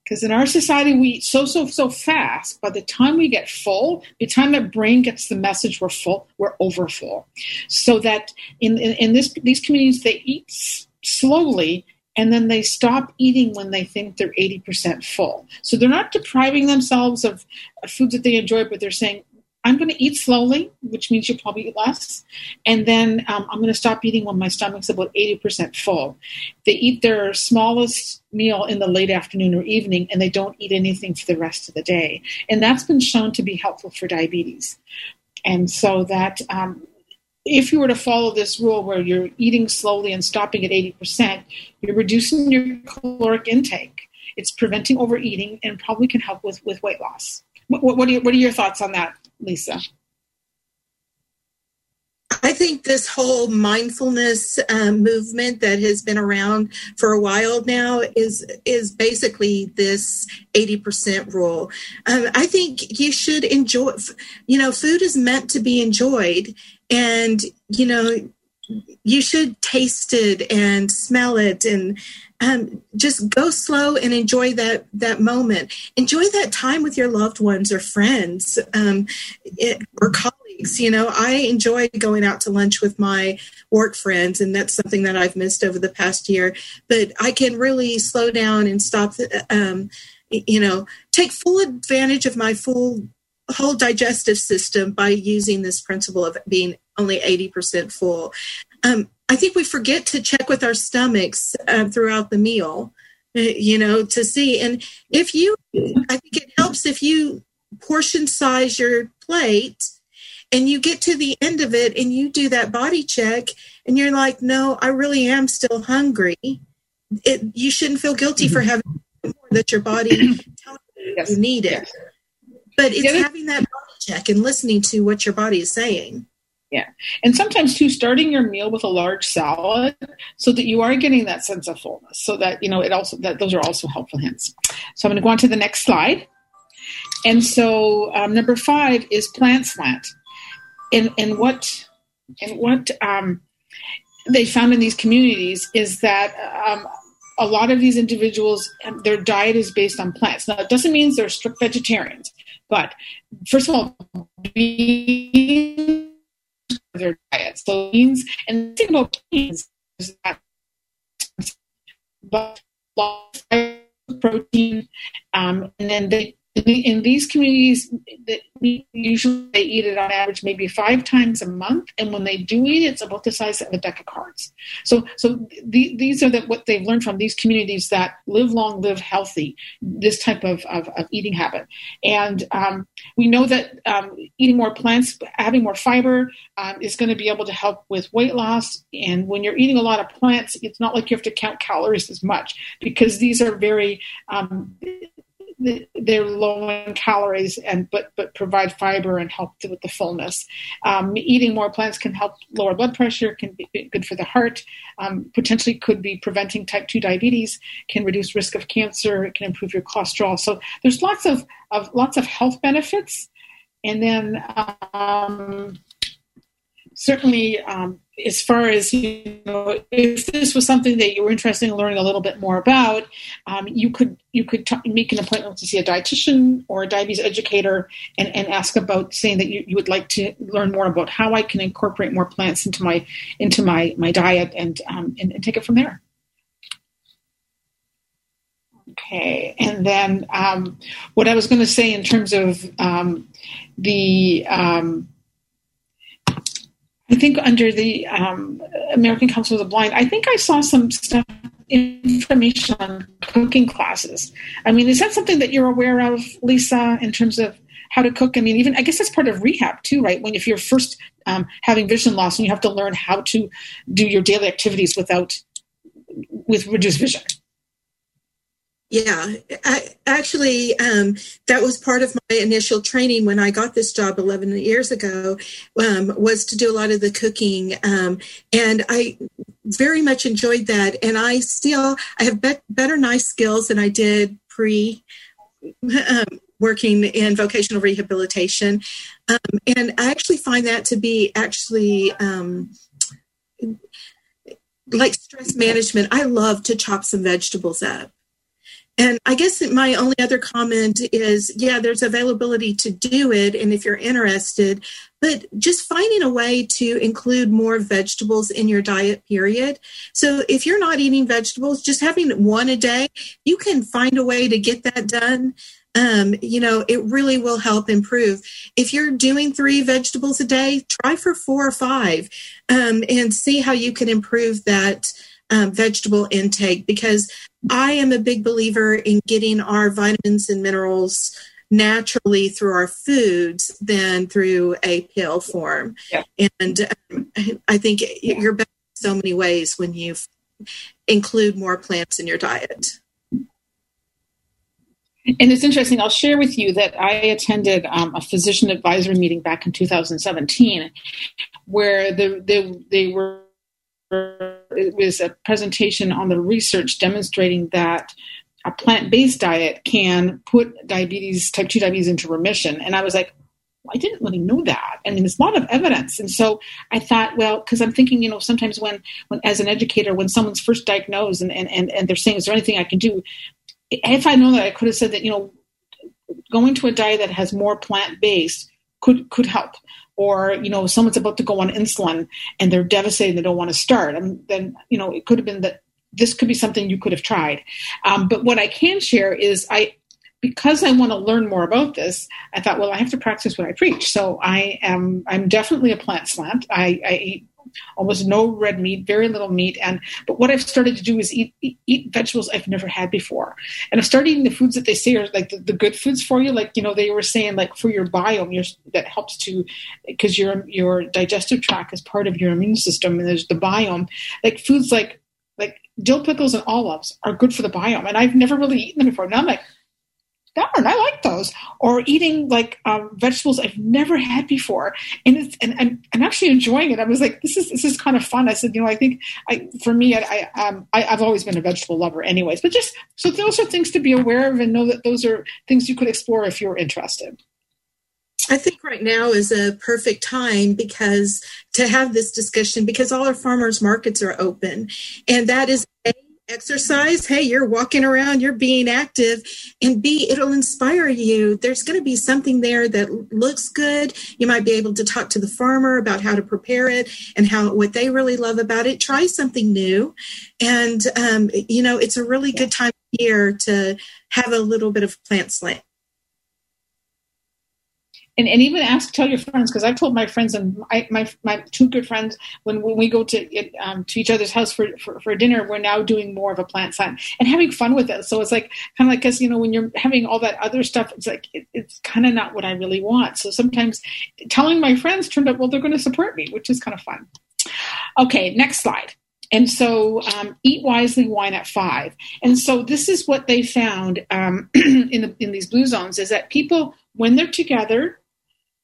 Speaker 4: Because in our society, we eat so, so, so fast. By the time we get full, the time that brain gets the message we're full, we're over full. So that in, in, in this, these communities, they eat s- slowly and then they stop eating when they think they're 80% full. So they're not depriving themselves of foods that they enjoy, but they're saying, I'm going to eat slowly, which means you'll probably eat less. And then um, I'm going to stop eating when my stomach's about 80% full. They eat their smallest meal in the late afternoon or evening, and they don't eat anything for the rest of the day. And that's been shown to be helpful for diabetes. And so that um, if you were to follow this rule where you're eating slowly and stopping at 80%, you're reducing your caloric intake. It's preventing overeating and probably can help with, with weight loss. What, what, are, what are your thoughts on that? Lisa?
Speaker 5: I think this whole mindfulness um, movement that has been around for a while now is is basically this eighty percent rule. Um, I think you should enjoy. You know, food is meant to be enjoyed, and you know, you should taste it and smell it and um, just go slow and enjoy that that moment. Enjoy that time with your loved ones or friends um, it, or colleagues you know. I enjoy going out to lunch with my work friends and that's something that i've missed over the past year. But i can really slow down and stop um, you know take full advantage of my full whole digestive system by using this principle of being only 80% full. Um, I think we forget to check with our stomachs uh, throughout the meal, uh, you know, to see. And if you, I think it helps if you portion size your plate and you get to the end of it and you do that body check and you're like, no, I really am still hungry. It, you shouldn't feel guilty for having more that your body tells you
Speaker 4: Yes.
Speaker 5: you need it.
Speaker 4: Yes.
Speaker 5: But it's
Speaker 4: other-
Speaker 5: having that body check and listening to what your body is saying.
Speaker 4: And sometimes too, starting your meal with a large salad so that you are getting that sense of fullness. So that you know it also that those are also helpful hints. So I'm going to go on to the next slide. And so um, number five is plant slant. And and what and what um, they found in these communities is that um, a lot of these individuals um, their diet is based on plants. Now it doesn't mean they're strict vegetarians, but first of all, beans their diet. So beans, and single beans is that but protein, um, and then they in these communities, usually they eat it on average maybe five times a month, and when they do eat it, it's about the size of a deck of cards. So, so the, these are the, what they've learned from these communities that live long, live healthy. This type of, of, of eating habit, and um, we know that um, eating more plants, having more fiber, um, is going to be able to help with weight loss. And when you're eating a lot of plants, it's not like you have to count calories as much because these are very um, they're low in calories and but but provide fiber and help with the fullness. Um, eating more plants can help lower blood pressure, can be good for the heart, um, potentially could be preventing type two diabetes, can reduce risk of cancer, it can improve your cholesterol. So there's lots of, of lots of health benefits, and then um, certainly um, as far as you know if this was something that you were interested in learning a little bit more about um, you could you could t- make an appointment to see a dietitian or a diabetes educator and, and ask about saying that you, you would like to learn more about how i can incorporate more plants into my into my my diet and um, and, and take it from there. Okay, and then um, what I was going to say in terms of um, the, um, I think under the um, American Council of the Blind, I think I saw some stuff, information on cooking classes. I mean, is that something that you're aware of, Lisa, in terms of how to cook? I mean, even I guess that's part of rehab too, right? When if you're first um, having vision loss and you have to learn how to do your daily activities without with reduced vision.
Speaker 5: Yeah, I, actually, um, that was part of my initial training when I got this job 11 years ago. Um, was to do a lot of the cooking, um, and I very much enjoyed that. And I still I have bet better knife skills than I did pre um, working in vocational rehabilitation, um, and I actually find that to be actually. Um, like stress management, I love to chop some vegetables up. And I guess my only other comment is yeah, there's availability to do it. And if you're interested, but just finding a way to include more vegetables in your diet, period. So if you're not eating vegetables, just having one a day, you can find a way to get that done. Um, you know, it really will help improve. If you're doing three vegetables a day, try for four or five um, and see how you can improve that um, vegetable intake because I am a big believer in getting our vitamins and minerals naturally through our foods than through a pill form.
Speaker 4: Yeah.
Speaker 5: And um, I think you're better in so many ways when you include more plants in your diet.
Speaker 4: And it's interesting. I'll share with you that I attended um, a physician advisory meeting back in 2017, where the, they, they were it was a presentation on the research demonstrating that a plant-based diet can put diabetes type 2 diabetes into remission. And i was like i didn't really know that. I mean there's a lot of evidence. And so i thought well because i'm thinking you know sometimes when when as an educator when someone's first diagnosed and, and and and they're saying is there anything i can do? If i know that i could have said that you know going to a diet that has more plant-based could could help or you know someone's about to go on insulin and they're devastated they don't want to start and then you know it could have been that this could be something you could have tried. Um, but what i can share is i because i want to learn more about this i thought well i have to practice what i preach. So i am i'm definitely a plant slant. I, I eat almost no red meat, very little meat. And but what I've started to do is eat eat, vegetables I've never had before, and I've started eating the foods that they say are like the, the good foods for you. Like you know they were saying like for your biome, your, that helps to because your your digestive tract is part of your immune system, and there's the biome. Like foods like like dill pickles and olives are good for the biome, and I've never really eaten them before. Now I'm like, darn, I like those. Or eating like um, vegetables I've never had before, and it's and I'm, actually enjoying it. I was like, this is this is kind of fun. I said, you know, I think I for me, I, I um I, I've always been a vegetable lover, anyways. But just so those are things to be aware of and know that those are things you could explore if you're interested.
Speaker 5: I think right now is a perfect time because to have this discussion because all our farmers markets are open and that is a exercise hey you're walking around you're being active and b it'll inspire you. There's going to be something there that looks good. You might be able to talk to the farmer about how to prepare it and how what they really love about it. Try something new. And um, you know it's a really good time of year to have a little bit of plant slant
Speaker 4: and, and even ask tell your friends because I've told my friends and I, my my two good friends when, when we go to um, to each other's house for, for, for dinner we're now doing more of a plant slant and having fun with it. So it's like kind of like because you know when you're having all that other stuff it's like it, it's kind of not what I really want. So sometimes telling my friends turned out well they're going to support me which is kind of fun. Okay next slide. And so um, eat wisely wine at five. And so this is what they found um, in the in these blue zones is that people when they're together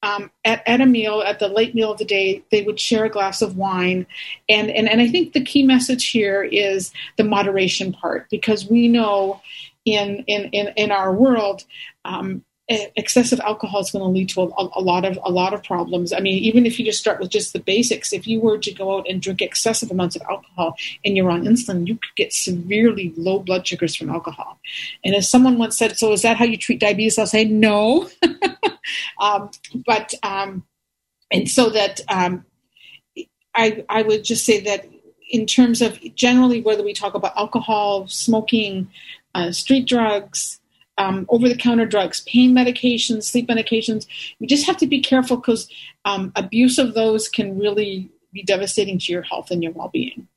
Speaker 4: um, at, at a meal, at the late meal of the day, they would share a glass of wine. And, and, and I think the key message here is the moderation part, because we know in, in, in, in our world, um, excessive alcohol is going to lead to a, a, lot of a lot of problems. I mean, even if you just start with just the basics, if you were to go out and drink excessive amounts of alcohol and you're on insulin, you could get severely low blood sugars from alcohol. And as someone once said, "So is that how you treat diabetes?" I'll say no, um, but um, and so that um, I I would just say that in terms of generally whether we talk about alcohol, smoking, uh, street drugs um, over the counter drugs, pain medications, sleep medications. You just have to be careful because um, abuse of those can really be devastating to your health and your well being.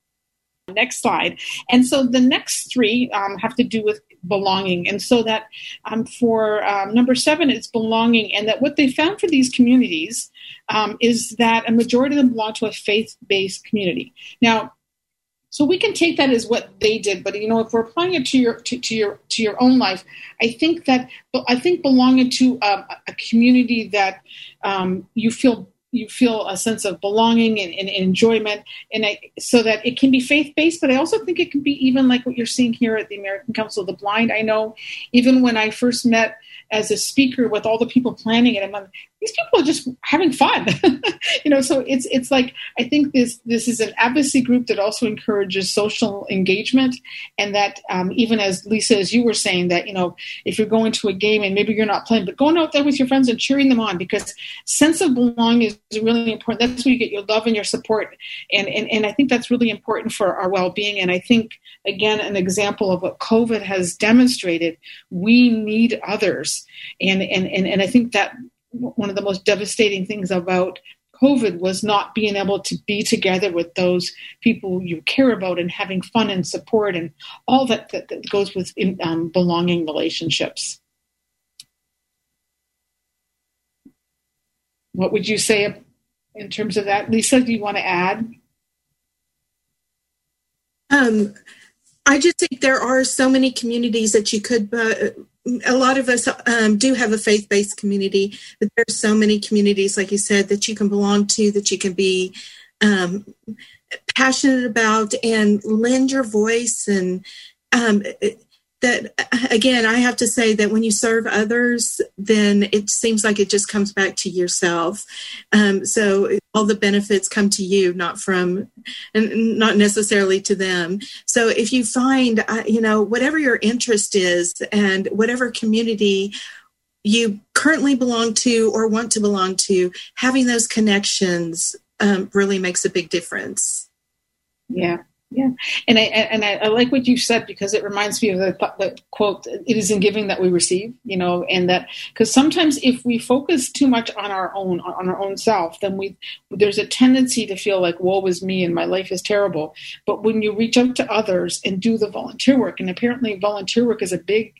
Speaker 4: Next slide. And so the next three um, have to do with belonging. And so that um, for um, number seven, it's belonging. And that what they found for these communities um, is that a majority of them belong to a faith based community. Now, so we can take that as what they did, but you know, if we're applying it to your to, to your to your own life, I think that I think belonging to a, a community that um, you feel you feel a sense of belonging and, and enjoyment, and I, so that it can be faith based. But I also think it can be even like what you're seeing here at the American Council of the Blind. I know even when I first met as a speaker with all the people planning it, I'm these people are just having fun. You know so it's it's like i think this this is an advocacy group that also encourages social engagement and that um, even as lisa as you were saying that you know if you're going to a game and maybe you're not playing but going out there with your friends and cheering them on because sense of belonging is really important. That's where you get your love and your support. And and, and i think that's really important for our well-being. And i think again an example of what covid has demonstrated we need others. And and and, and i think that one of the most devastating things about COVID was not being able to be together with those people you care about and having fun and support and all that, that, that goes with um, belonging relationships. What would you say in terms of that? Lisa, do you want to add?
Speaker 5: Um, I just think there are so many communities that you could uh, a lot of us um, do have a faith-based community but there's so many communities like you said that you can belong to that you can be um, passionate about and lend your voice and um, that again i have to say that when you serve others then it seems like it just comes back to yourself. Um, so all the benefits come to you not from and not necessarily to them. So if you find uh, you know whatever your interest is and whatever community you currently belong to or want to belong to having those connections um, really makes a big difference.
Speaker 4: Yeah Yeah, and I and I, I, like what you said because it reminds me of the, the, quote: "It is in giving that we receive." You know, and that because sometimes if we focus too much on our own on our own self, then we there's a tendency to feel like "woe is me" and my life is terrible. But when you reach out to others and do the volunteer work, and apparently volunteer work is a big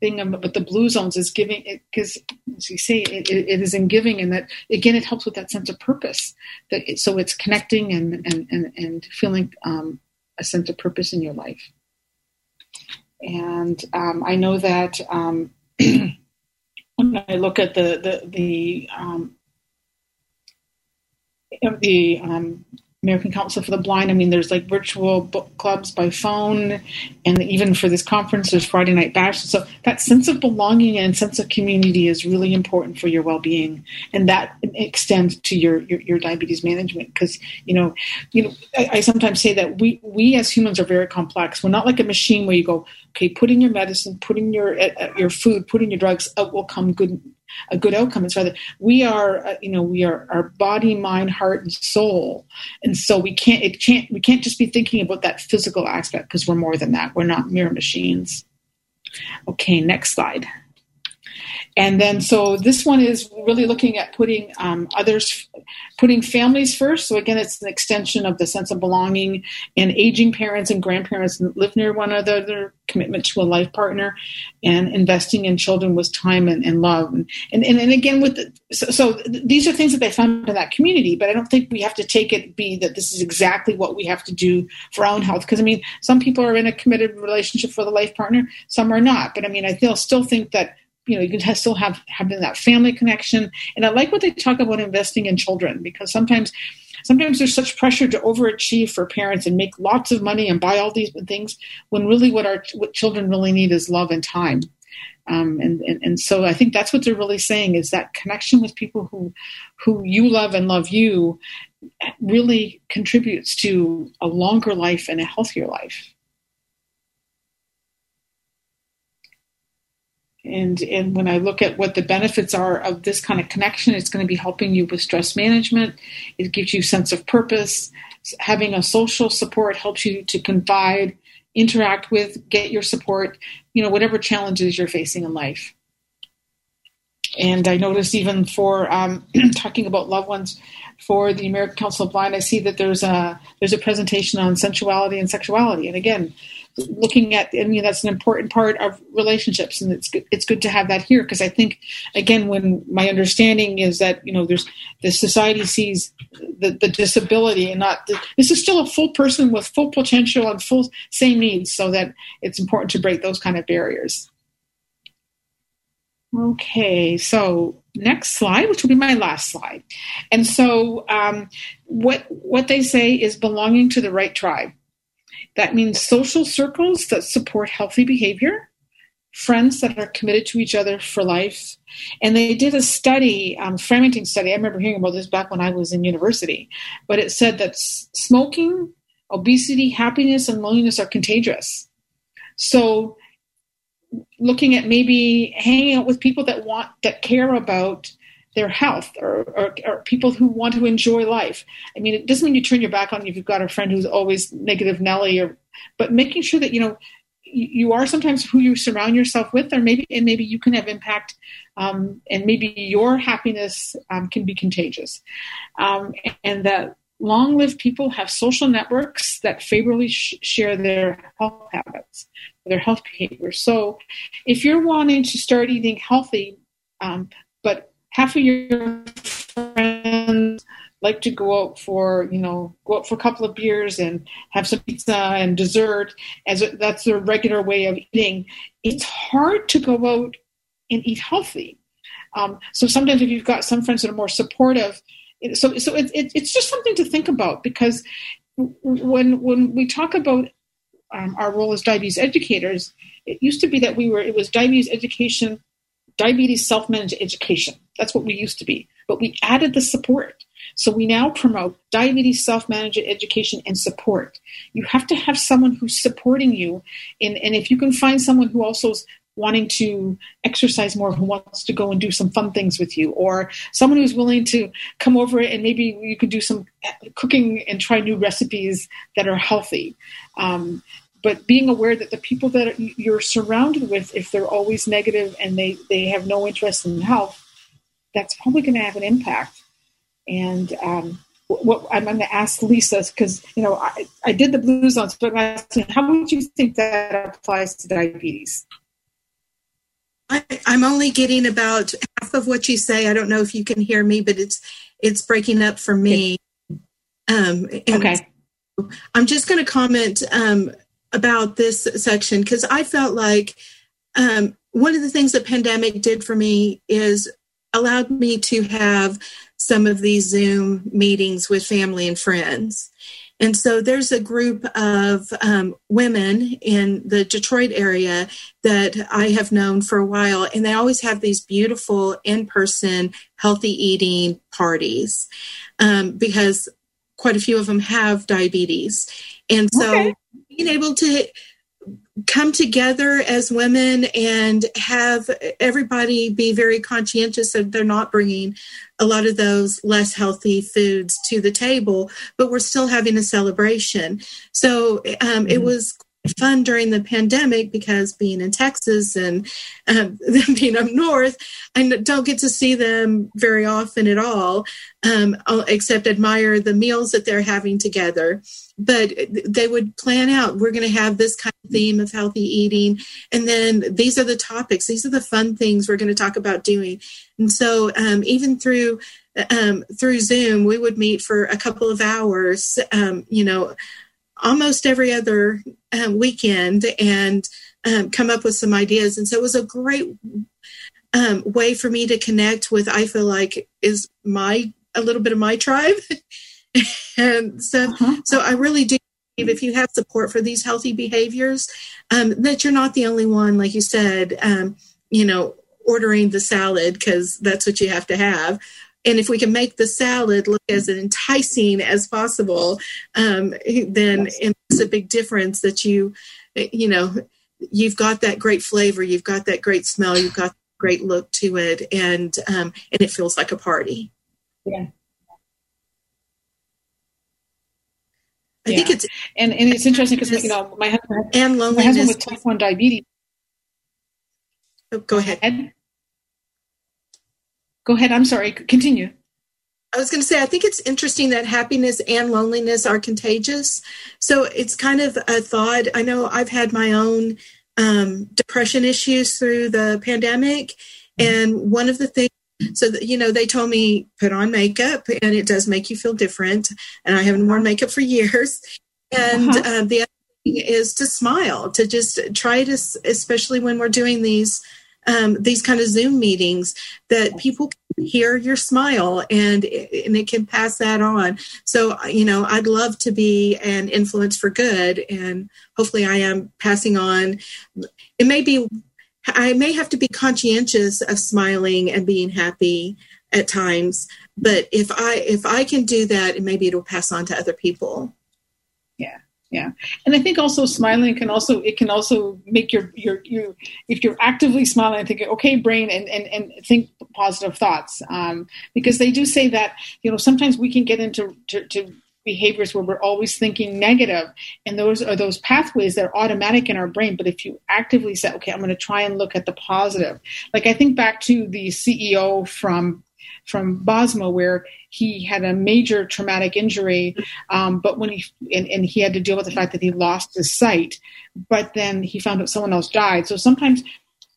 Speaker 4: thing with the blue zones is giving because as you say it, it is in giving and that again it helps with that sense of purpose that it, so it's connecting and and and, and feeling um, a sense of purpose in your life. And um, I know that um, when I look at the the the um, the um, American Council for the Blind. I mean, there's like virtual book clubs by phone, and even for this conference, there's Friday night bash. So that sense of belonging and sense of community is really important for your well-being, and that extends to your your, your diabetes management. Because you know, you know, I, I sometimes say that we we as humans are very complex. We're not like a machine where you go, okay, put in your medicine, put in your uh, your food, put in your drugs, out will come good a good outcome. It's rather we are, uh, you know, we are our body, mind, heart, and soul, and so we can't it can't we can't just be thinking about that physical aspect because we're more than that. We're not mere machines. Okay, next slide. And then, so this one is really looking at putting um, others, putting families first. So again, it's an extension of the sense of belonging and aging parents and grandparents live near one another, commitment to a life partner, and investing in children with time and, and love. And, and, and again, with the, so, so these are things that they found in that community, but I don't think we have to take it be that this is exactly what we have to do for our own health. Because I mean, some people are in a committed relationship for the life partner, some are not. But I mean, I still think that you know you can still have having that family connection and i like what they talk about investing in children because sometimes sometimes there's such pressure to overachieve for parents and make lots of money and buy all these things when really what our what children really need is love and time um, and, and and so I think that's what they're really saying is that connection with people who who you love and love you really contributes to a longer life and a healthier life. And and when i look at what the benefits are of this kind of connection it's going to be helping you with stress management. It gives you sense of purpose. Having a social support helps you to confide interact with get your support you know whatever challenges you're facing in life. And i notice even for um, talking about loved ones for the american council of blind i see that there's a there's a presentation on sensuality and sexuality. And again looking at I mean that's an important part of relationships and it's good it's good to have that here because I think again when my understanding is that you know there's the society sees the, the disability and not the, this is still a full person with full potential and full same needs so that it's important to break those kind of barriers. Okay, so next slide, which will be my last slide. And so, um, what what they say is belonging to the right tribe. That means social circles that support healthy behavior, friends that are committed to each other for life. And they did a study, um, Framingham study. I remember hearing about this back when I was in university, but it said that smoking, obesity, happiness, and loneliness are contagious. So, looking at maybe hanging out with people that want that care about their health or, or, or, people who want to enjoy life. I mean, it doesn't mean you turn your back on if you've got a friend who's always negative Nelly or, but making sure that, you know, you are sometimes who you surround yourself with, or maybe, and maybe you can have impact, um, and maybe your happiness um, can be contagious. Um, and that long lived people have social networks that favorably sh- share their health habits, their health behavior. So if you're wanting to start eating healthy, um, but half of your friends like to go out for you know go out for a couple of beers and have some pizza and dessert as a, that's their regular way of eating. It's hard to go out and eat healthy. Um, so sometimes if you've got some friends that are more supportive so so it, it, it's just something to think about because when when we talk about um, our role as diabetes educators it used to be that we were it was diabetes education diabetes self-managed education. That's what we used to be. But we added the support. So we now promote diabetes self-managed education and support. You have to have someone who's supporting you. And, and if you can find someone who also is wanting to exercise more who wants to go and do some fun things with you or someone who's willing to come over and maybe you can do some cooking and try new recipes that are healthy um, but being aware that the people that you're surrounded with if they're always negative and they, they have no interest in health that's probably going to have an impact and um, what I'm going to ask Lisa because you know I, I did the blue zones, but I'm asking, how would you think that applies to diabetes?
Speaker 5: I, am only getting about half of what you say. I don't know if you can hear me, but it's it's breaking up for me. Um,
Speaker 4: okay.
Speaker 5: I'm just going to comment um, about this section because I felt like um, one of the things the pandemic did for me is allowed me to have some of these Zoom meetings with family and friends. And so there's a group of um, women in the Detroit area that I have known for a while, and they always have these beautiful in person healthy eating parties um, because quite a few of them have diabetes. And so okay. Being able to come together as women and have everybody be very conscientious that they're not bringing a lot of those less healthy foods to the table, but we're still having a celebration. So um, mm-hmm. it was fun during the pandemic because being in Texas and um, being up north, I don't get to see them very often at all, um, except admire the meals that they're having together. But they would plan out, we're going to have this kind of theme of healthy eating. And then these are the topics, these are the fun things we're going to talk about doing. And so um, even through um, through Zoom, we would meet for a couple of hours, um, you know, almost every other um, weekend and um, come up with some ideas. And so it was a great um, way for me to connect with, I feel like, is my a little bit of my tribe. and so, uh-huh. so I really do if you have support for these healthy behaviors, um, that you're not the only one, like you said, um, you know, ordering the salad because that's what you have to have. And if we can make the salad look as enticing as possible, um, then yes. it makes a big difference that you, you know, you've got that great flavor, you've got that great smell, you've got great look to it, and um, and it feels like a party.
Speaker 4: Yeah.
Speaker 5: I yeah. think it's
Speaker 4: and and it's interesting because you know my husband
Speaker 5: and loneliness.
Speaker 4: My husband with type one diabetes.
Speaker 5: Oh, go ahead.
Speaker 4: Go ahead. I'm sorry. Continue.
Speaker 5: I was going to say, I think it's interesting that happiness and loneliness are contagious. So it's kind of a thought. I know I've had my own um, depression issues through the pandemic. And one of the things, so that, you know, they told me put on makeup and it does make you feel different. And I haven't worn makeup for years. And uh-huh. uh, the other thing is to smile, to just try to, especially when we're doing these um, these kind of Zoom meetings that people can hear your smile and and it can pass that on. So you know, I'd love to be an influence for good, and hopefully, I am passing on. It may be, I may have to be conscientious of smiling and being happy at times, but if I if I can do that, maybe it'll pass on to other people.
Speaker 4: Yeah. And i think also smiling can also it can also make your your you if you're actively smiling and thinking okay brain and and, and think positive thoughts. Um, because they do say that you know sometimes we can get into to, to behaviors where we're always thinking negative and those are those pathways that are automatic in our brain. But if you actively say okay i'm going to try and look at the positive like i think back to the ceo from from Bosma, where he had a major traumatic injury, um, but when he and, and, he had to deal with the fact that he lost his sight, but then he found out someone else died. So sometimes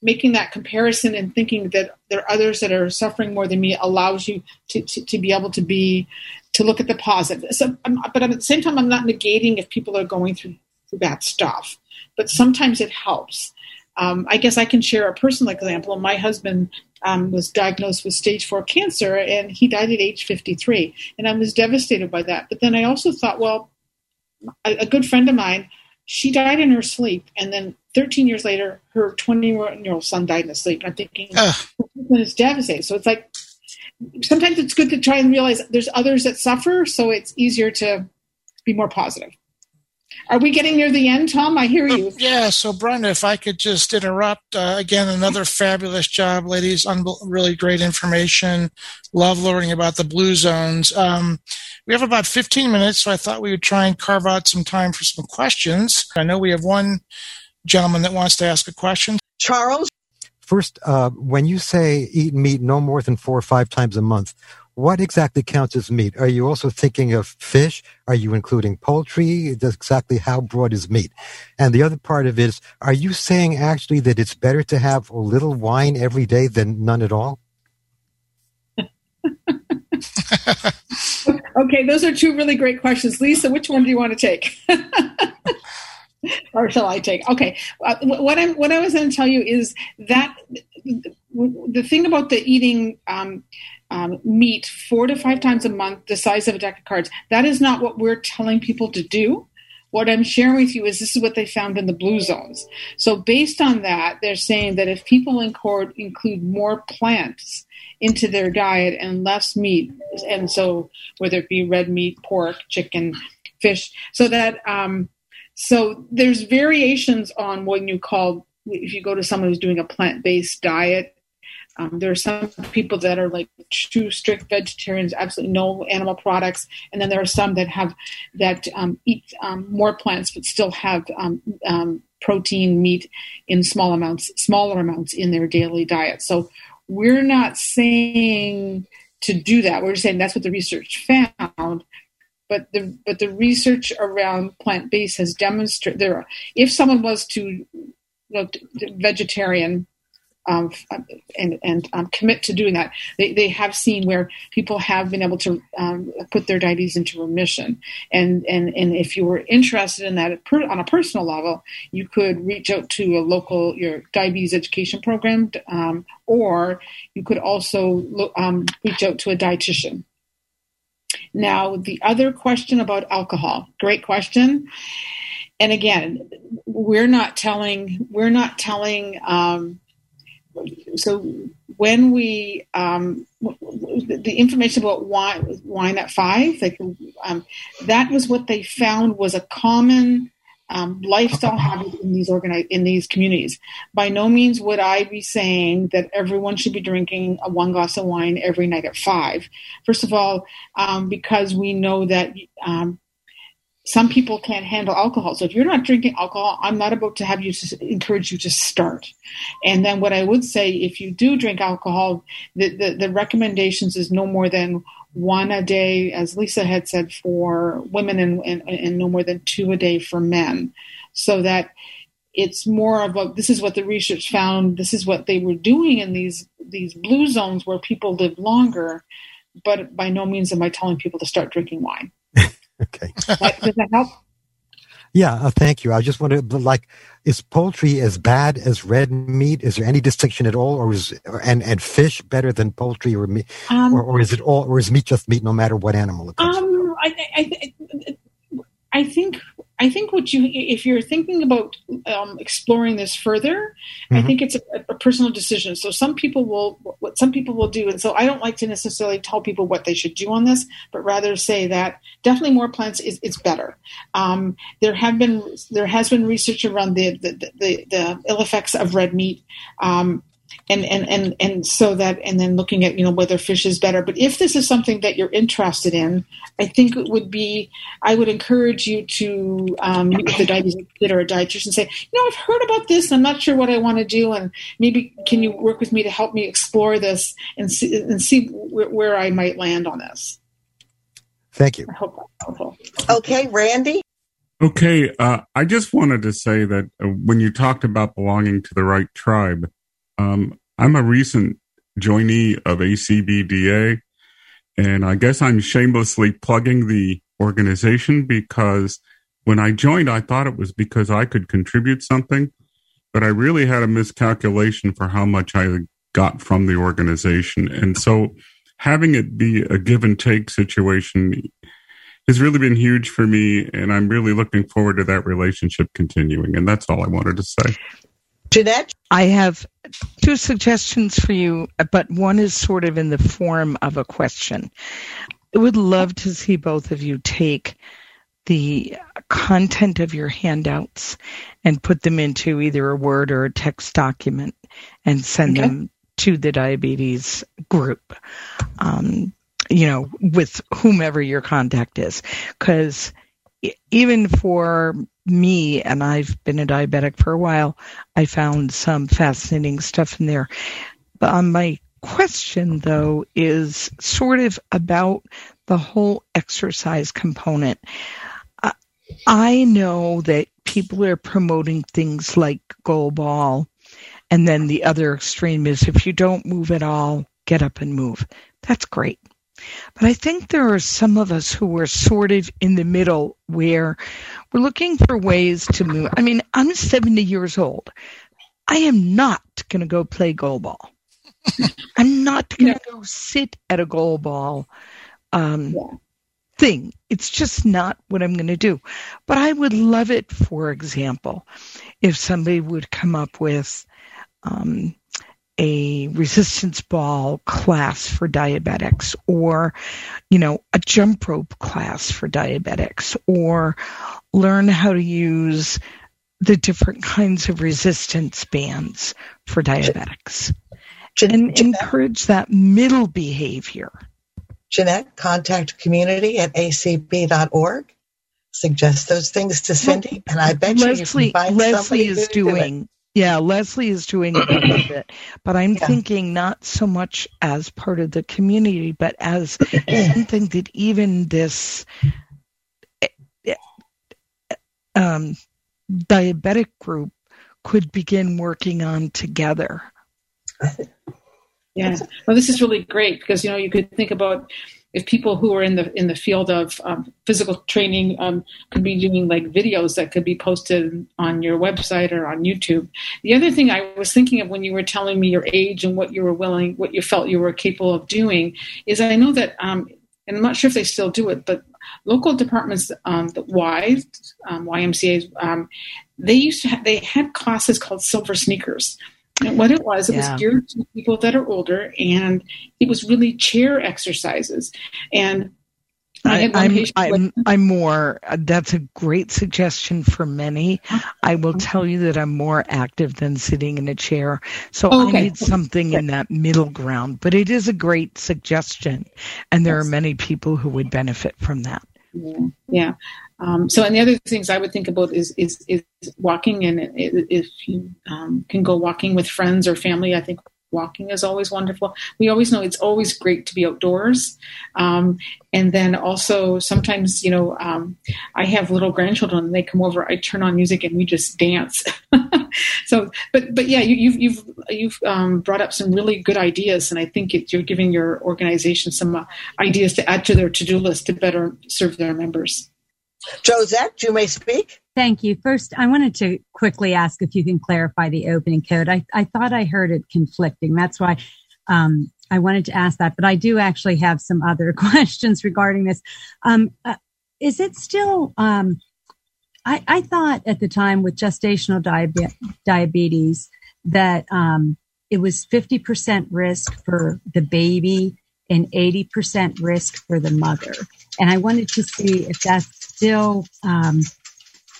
Speaker 4: making that comparison and thinking that there are others that are suffering more than me allows you to, to, to be able to be to look at the positive. So, but at the same time, I'm not negating if people are going through, through bad stuff, but sometimes it helps. Um, I guess I can share a personal example. My husband um, was diagnosed with stage four cancer, and he died at age 53. And I was devastated by that. But then I also thought, well, a, a good friend of mine, she died in her sleep, and then 13 years later, her 21 year old son died in his sleep. And I'm thinking, it's devastating. So it's like sometimes it's good to try and realize there's others that suffer, so it's easier to be more positive. Are we getting near the end, Tom? I hear you.
Speaker 3: Yeah. So, Brenda, if I could just interrupt uh, again, another fabulous job, ladies. Un- really great information. Love learning about the blue zones. Um, we have about 15 minutes, so I thought we would try and carve out some time for some questions. I know we have one gentleman that wants to ask a question.
Speaker 6: Charles?
Speaker 7: First, uh, when you say eat meat no more than four or five times a month, what exactly counts as meat? Are you also thinking of fish? Are you including poultry? Exactly how broad is meat? And the other part of it is, are you saying actually that it's better to have a little wine every day than none at all?
Speaker 4: okay, those are two really great questions. Lisa, which one do you want to take? or shall I take? Okay, uh, what I'm what I was going to tell you is that the thing about the eating um, um, meat four to five times a month, the size of a deck of cards, that is not what we're telling people to do. What I'm sharing with you is this is what they found in the blue zones. So based on that, they're saying that if people include, include more plants into their diet and less meat, and so whether it be red meat, pork, chicken, fish, so that um, so there's variations on what you call if you go to someone who's doing a plant-based diet. Um, there are some people that are like true strict vegetarians, absolutely no animal products, and then there are some that have that um, eat um, more plants but still have um, um, protein, meat in small amounts, smaller amounts in their daily diet. So we're not saying to do that. We're saying that's what the research found but the but the research around plant based has demonstrated there. If someone was to look vegetarian um, and and um, commit to doing that, they, they have seen where people have been able to um, put their diabetes into remission. And and and if you were interested in that on a personal level, you could reach out to a local your diabetes education program, um, or you could also look, um, reach out to a dietitian now, the other question about alcohol, great question. And again, we're not telling, we're not telling, um, so when we, um, the information about wine, wine at five, like, um, that was what they found was a common um, lifestyle habit in these organi- in these communities. By no means would I be saying that everyone should be drinking a one glass of wine every night at five. First of all, um, because we know that um, some people can't handle alcohol. So if you're not drinking alcohol, I'm not about to have you to encourage you to start. And then what I would say, if you do drink alcohol, the, the, the recommendations is no more than one a day, as Lisa had said, for women and, and, and no more than two a day for men. So that it's more of a this is what the research found, this is what they were doing in these these blue zones where people live longer, but by no means am I telling people to start drinking wine.
Speaker 7: Okay.
Speaker 4: does that help?
Speaker 7: Yeah, uh, thank you. I just wanted, like, is poultry as bad as red meat? Is there any distinction at all, or is and and fish better than poultry or meat, um, or, or, is it all, or is meat just meat no matter what animal it comes?
Speaker 4: Um, I, I, I think I think what you, if you're thinking about um, exploring this further, mm-hmm. I think it's a, a, personal decision. So some people will, what some people will do, and so I don't like to necessarily tell people what they should do on this, but rather say that definitely more plants is, is better. Um, there have been, there has been research around the the, the, the ill effects of red meat. Um, and and and and so that and then looking at you know whether fish is better. But if this is something that you're interested in i think it would be i would encourage you to um, meet with a diabetes or a dietitian say you know i've heard about this. I'm not sure what i want to do. And maybe can you work with me to help me explore this and see and see where, where i might land on this?
Speaker 7: Thank you.
Speaker 4: I hope that's helpful.
Speaker 6: Okay randy?
Speaker 8: Okay, uh, I just wanted to say that uh, when you talked about belonging to the right tribe, um, I'm a recent joinee of ACBDA, and I guess I'm shamelessly plugging the organization because when I joined, I thought it was because I could contribute something, but I really had a miscalculation for how much I got from the organization. And so having it be a give and take situation has really been huge for me. And I'm really looking forward to that relationship continuing. And that's all I wanted to say.
Speaker 6: Jeanette?
Speaker 9: I have two suggestions for you, but one is sort of in the form of a question. I would love to see both of you take the content of your handouts and put them into either a Word or a text document and send okay. them to the diabetes group. Um, you know, with whomever your contact is. Because even for me, and I've been a diabetic for a while, I found some fascinating stuff in there. But on my question, though, is sort of about the whole exercise component. I know that people are promoting things like goal ball, and then the other extreme is if you don't move at all, get up and move. That's great. But I think there are some of us who are sort of in the middle where we're looking for ways to move. I mean, I'm 70 years old. I am not going to go play goal ball. I'm not going to go sit at a goal ball um, yeah. thing. It's just not what I'm going to do. But I would love it, for example, if somebody would come up with um, a resistance ball class for diabetics or, you know, a jump rope class for diabetics or learn how to use the different kinds of resistance bands for diabetics and encourage that middle behavior.
Speaker 6: Jeanette, contact community at acb.org. Suggest those things to Cindy, and I bet
Speaker 9: Leslie,
Speaker 6: you find
Speaker 9: Leslie is doing.
Speaker 6: Do
Speaker 9: yeah, Leslie is doing a of it, but I'm yeah. thinking not so much as part of the community, but as something that even this um, diabetic group could begin working on together.
Speaker 4: Yeah, well, this is really great because you know you could think about if people who are in the in the field of um, physical training um, could be doing like videos that could be posted on your website or on YouTube. The other thing I was thinking of when you were telling me your age and what you were willing, what you felt you were capable of doing, is I know that, um, and I'm not sure if they still do it, but local departments, um, the Y, um, YMCA's, um, they used to have, they had classes called Silver Sneakers and what it was, it yeah. was geared to people that are older, and it was really chair exercises. And
Speaker 9: I am I'm, I'm, I'm more, that's a great suggestion for many. I will tell you that I'm more active than sitting in a chair. So okay. I need something in that middle ground, but it is a great suggestion. And there yes. are many people who would benefit from that.
Speaker 4: Yeah. yeah. Um, so, and the other things I would think about is is, is walking, and if you um, can go walking with friends or family, I think walking is always wonderful. We always know it's always great to be outdoors, um, and then also sometimes you know um, I have little grandchildren, and they come over. I turn on music and we just dance. so, but but yeah, you, have you've you've um, brought up some really good ideas, and I think you're giving your organization some uh, ideas to add to their to do list to better serve their members.
Speaker 6: Josette, you may speak.
Speaker 10: Thank you. First, I wanted to quickly ask if you can clarify the opening code. I, I thought I heard it conflicting. That's why um, I wanted to ask that, but I do actually have some other questions regarding this. Um, uh, is it still, um, I, I, thought at the time with gestational diabe- diabetes that um, it was 50% risk for the baby and 80% risk for the mother. And I wanted to see if that's still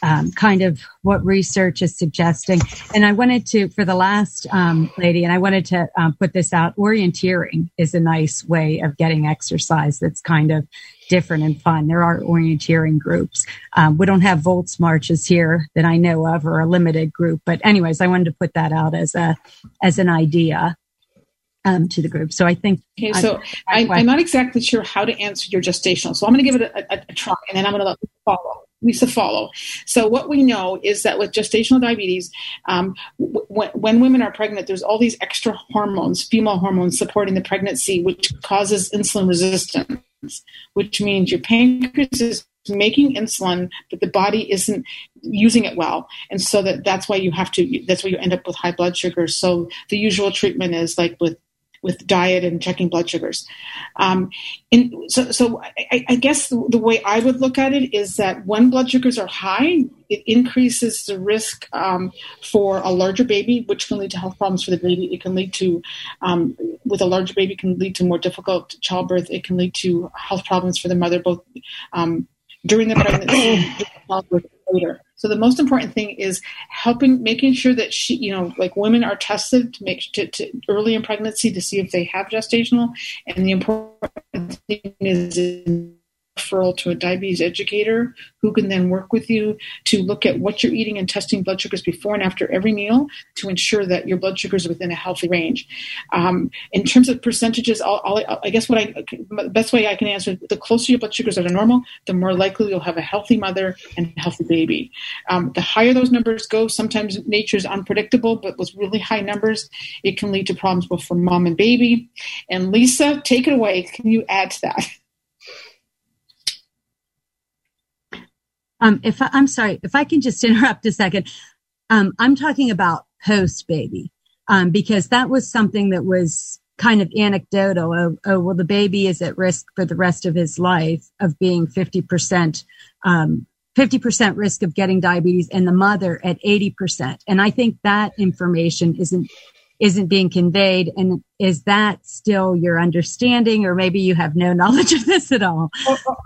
Speaker 10: um, kind of what research is suggesting. And I wanted to, for the last um, lady, and I wanted to um, put this out orienteering is a nice way of getting exercise that's kind of different and fun. There are orienteering groups. Um, we don't have Volksmarches here that I know of or a limited group. But anyways, I wanted to put that out as a, as an idea um, to the group. So I think.
Speaker 4: Okay, so I, am not exactly sure how to answer your gestational. So I'm going to give it a, a, a try, and then I'm going to let Follow. Lisa follow. So what we know is that with gestational diabetes, um, w- when women are pregnant, there's all these extra hormones, female hormones, supporting the pregnancy, which causes insulin resistance. Which means your pancreas is making insulin, but the body isn't using it well, and so that that's why you have to. That's why you end up with high blood sugar. So the usual treatment is like with with diet and checking blood sugars. Um, and so, so I, I guess the, the, way I would look at it is that when blood sugars are high, it increases the risk um, for a larger baby, which can lead to health problems for the baby. It can lead to, um, with a larger baby, can lead to more difficult childbirth. It can lead to health problems for the mother, both um, during the pregnancy, and later. So the most important thing is helping, making sure that she, you know, like women are tested to make to, to early in pregnancy to see if they have gestational, and the important thing is referral to a diabetes educator who can then work with you to look at what you're eating and testing blood sugars before and after every meal to ensure that your blood sugars are within a healthy range. Um, in terms of percentages, I'll, I'll, i guess what I the best way I can answer the closer your blood sugars are to normal, the more likely you'll have a healthy mother and healthy baby. Um, the higher those numbers go, sometimes nature is unpredictable, but with really high numbers, it can lead to problems both for mom and baby. And Lisa, take it away. Can you add to that?
Speaker 10: Um, if I, am sorry, if I can just interrupt a second, um, I'm talking about post baby, um, because that was something that was kind of anecdotal. Oh, oh, well, the baby is at risk for the rest of his life of being 50%, um, 50% risk of getting diabetes and the mother at 80%. And I think that information isn't, isn't being conveyed. And is that still your understanding or maybe you have no knowledge of this at all?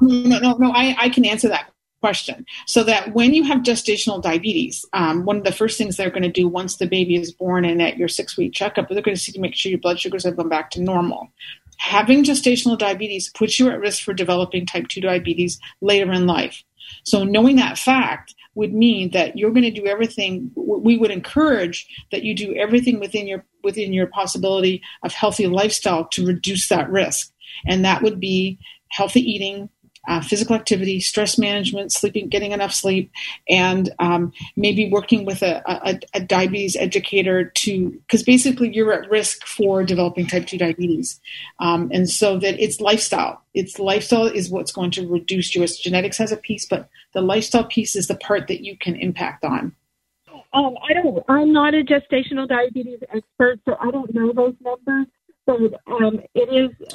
Speaker 4: No, no, no, I, I can answer that question. So that when you have gestational diabetes, um, one of the first things they're going to do once the baby is born and at your six week checkup, they're going to see to make sure your blood sugars have gone back to normal. Having gestational diabetes puts you at risk for developing type 2 diabetes later in life. So knowing that fact would mean that you're going to do everything we would encourage that you do everything within your within your possibility of healthy lifestyle to reduce that risk and that would be healthy eating uh, physical activity, stress management, sleeping, getting enough sleep, and um, maybe working with a, a, a diabetes educator to, because basically you're at risk for developing type 2 diabetes. Um, and so that it's lifestyle. It's lifestyle is what's going to reduce your risk. genetics has a piece, but the lifestyle piece is the part that you can impact on.
Speaker 11: Um, I don't. I'm not a gestational diabetes expert, so I don't know those numbers. But um, it is,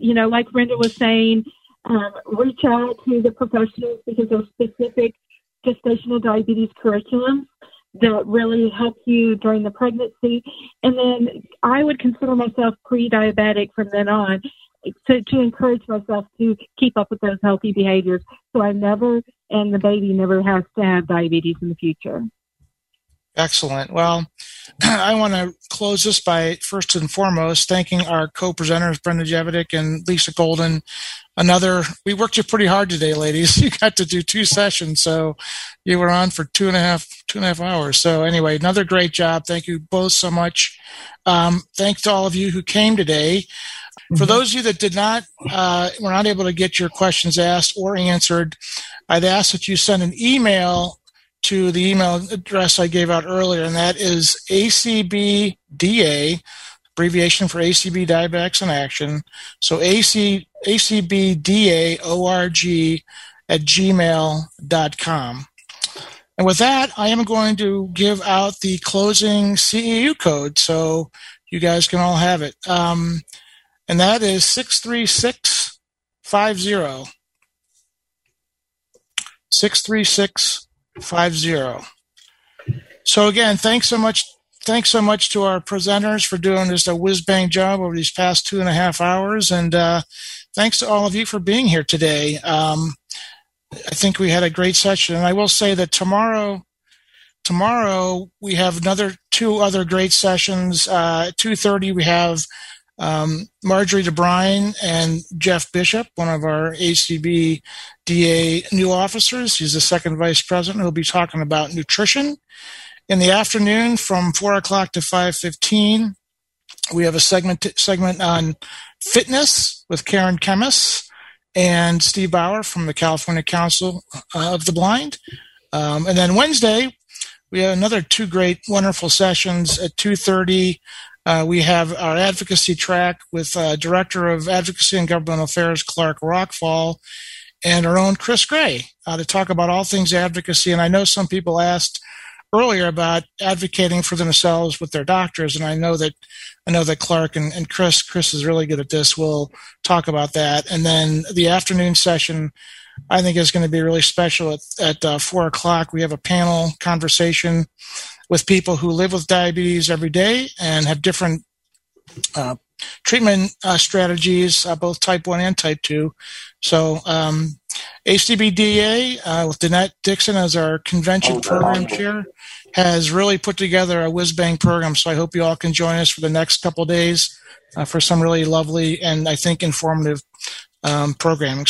Speaker 11: you know, like Brenda was saying, um, reach out to the professionals because there's specific gestational diabetes curriculums that really help you during the pregnancy. And then I would consider myself pre-diabetic from then on to, to encourage myself to keep up with those healthy behaviors so I never and the baby never has to have diabetes in the future.
Speaker 3: Excellent. Well, I want to close this by first and foremost thanking our co-presenters, Brenda Jevitic and Lisa Golden. Another, we worked you pretty hard today, ladies. You got to do two sessions, so you were on for two and a half, two and a half hours. So anyway, another great job. Thank you both so much. Um, thanks to all of you who came today. For mm-hmm. those of you that did not, uh, were not able to get your questions asked or answered, I'd ask that you send an email to the email address I gave out earlier, and that is ACBDA, abbreviation for ACB Diabetics in Action. So AC, ACBDAORG at gmail.com. And with that, I am going to give out the closing CEU code so you guys can all have it. Um, and that is 63650. 636 five zero. So again, thanks so much. Thanks so much to our presenters for doing just a whiz bang job over these past two and a half hours, and uh, thanks to all of you for being here today. Um, I think we had a great session, and I will say that tomorrow, tomorrow we have another two other great sessions. Uh, two thirty, we have um, Marjorie DeBrine and Jeff Bishop, one of our ACB DA new officers. He's the second vice president. He'll be talking about nutrition. In the afternoon, from four o'clock to five fifteen, we have a segment segment on fitness with Karen Kemmis and Steve Bauer from the California Council uh, of the Blind. Um, and then Wednesday, we have another two great, wonderful sessions at two thirty. Uh, we have our advocacy track with uh, Director of Advocacy and Governmental Affairs Clark Rachfal and our own Chris Gray uh, to talk about all things advocacy. And I know some people asked earlier about advocating for themselves with their doctors, and I know that I know that Clark and, and Chris Chris is really good at this. We'll talk about that, and then the afternoon session. I think is going to be really special at, at uh, four o'clock. We have a panel conversation with people who live with diabetes every day and have different uh, treatment uh, strategies, uh, both type 1 and type 2. So, um, ACBDA, uh, with Danette Dixon as our convention program chair, has really put together a whiz bang program. So I hope you all can join us for the next couple days uh, for some really lovely and I think informative um, programming.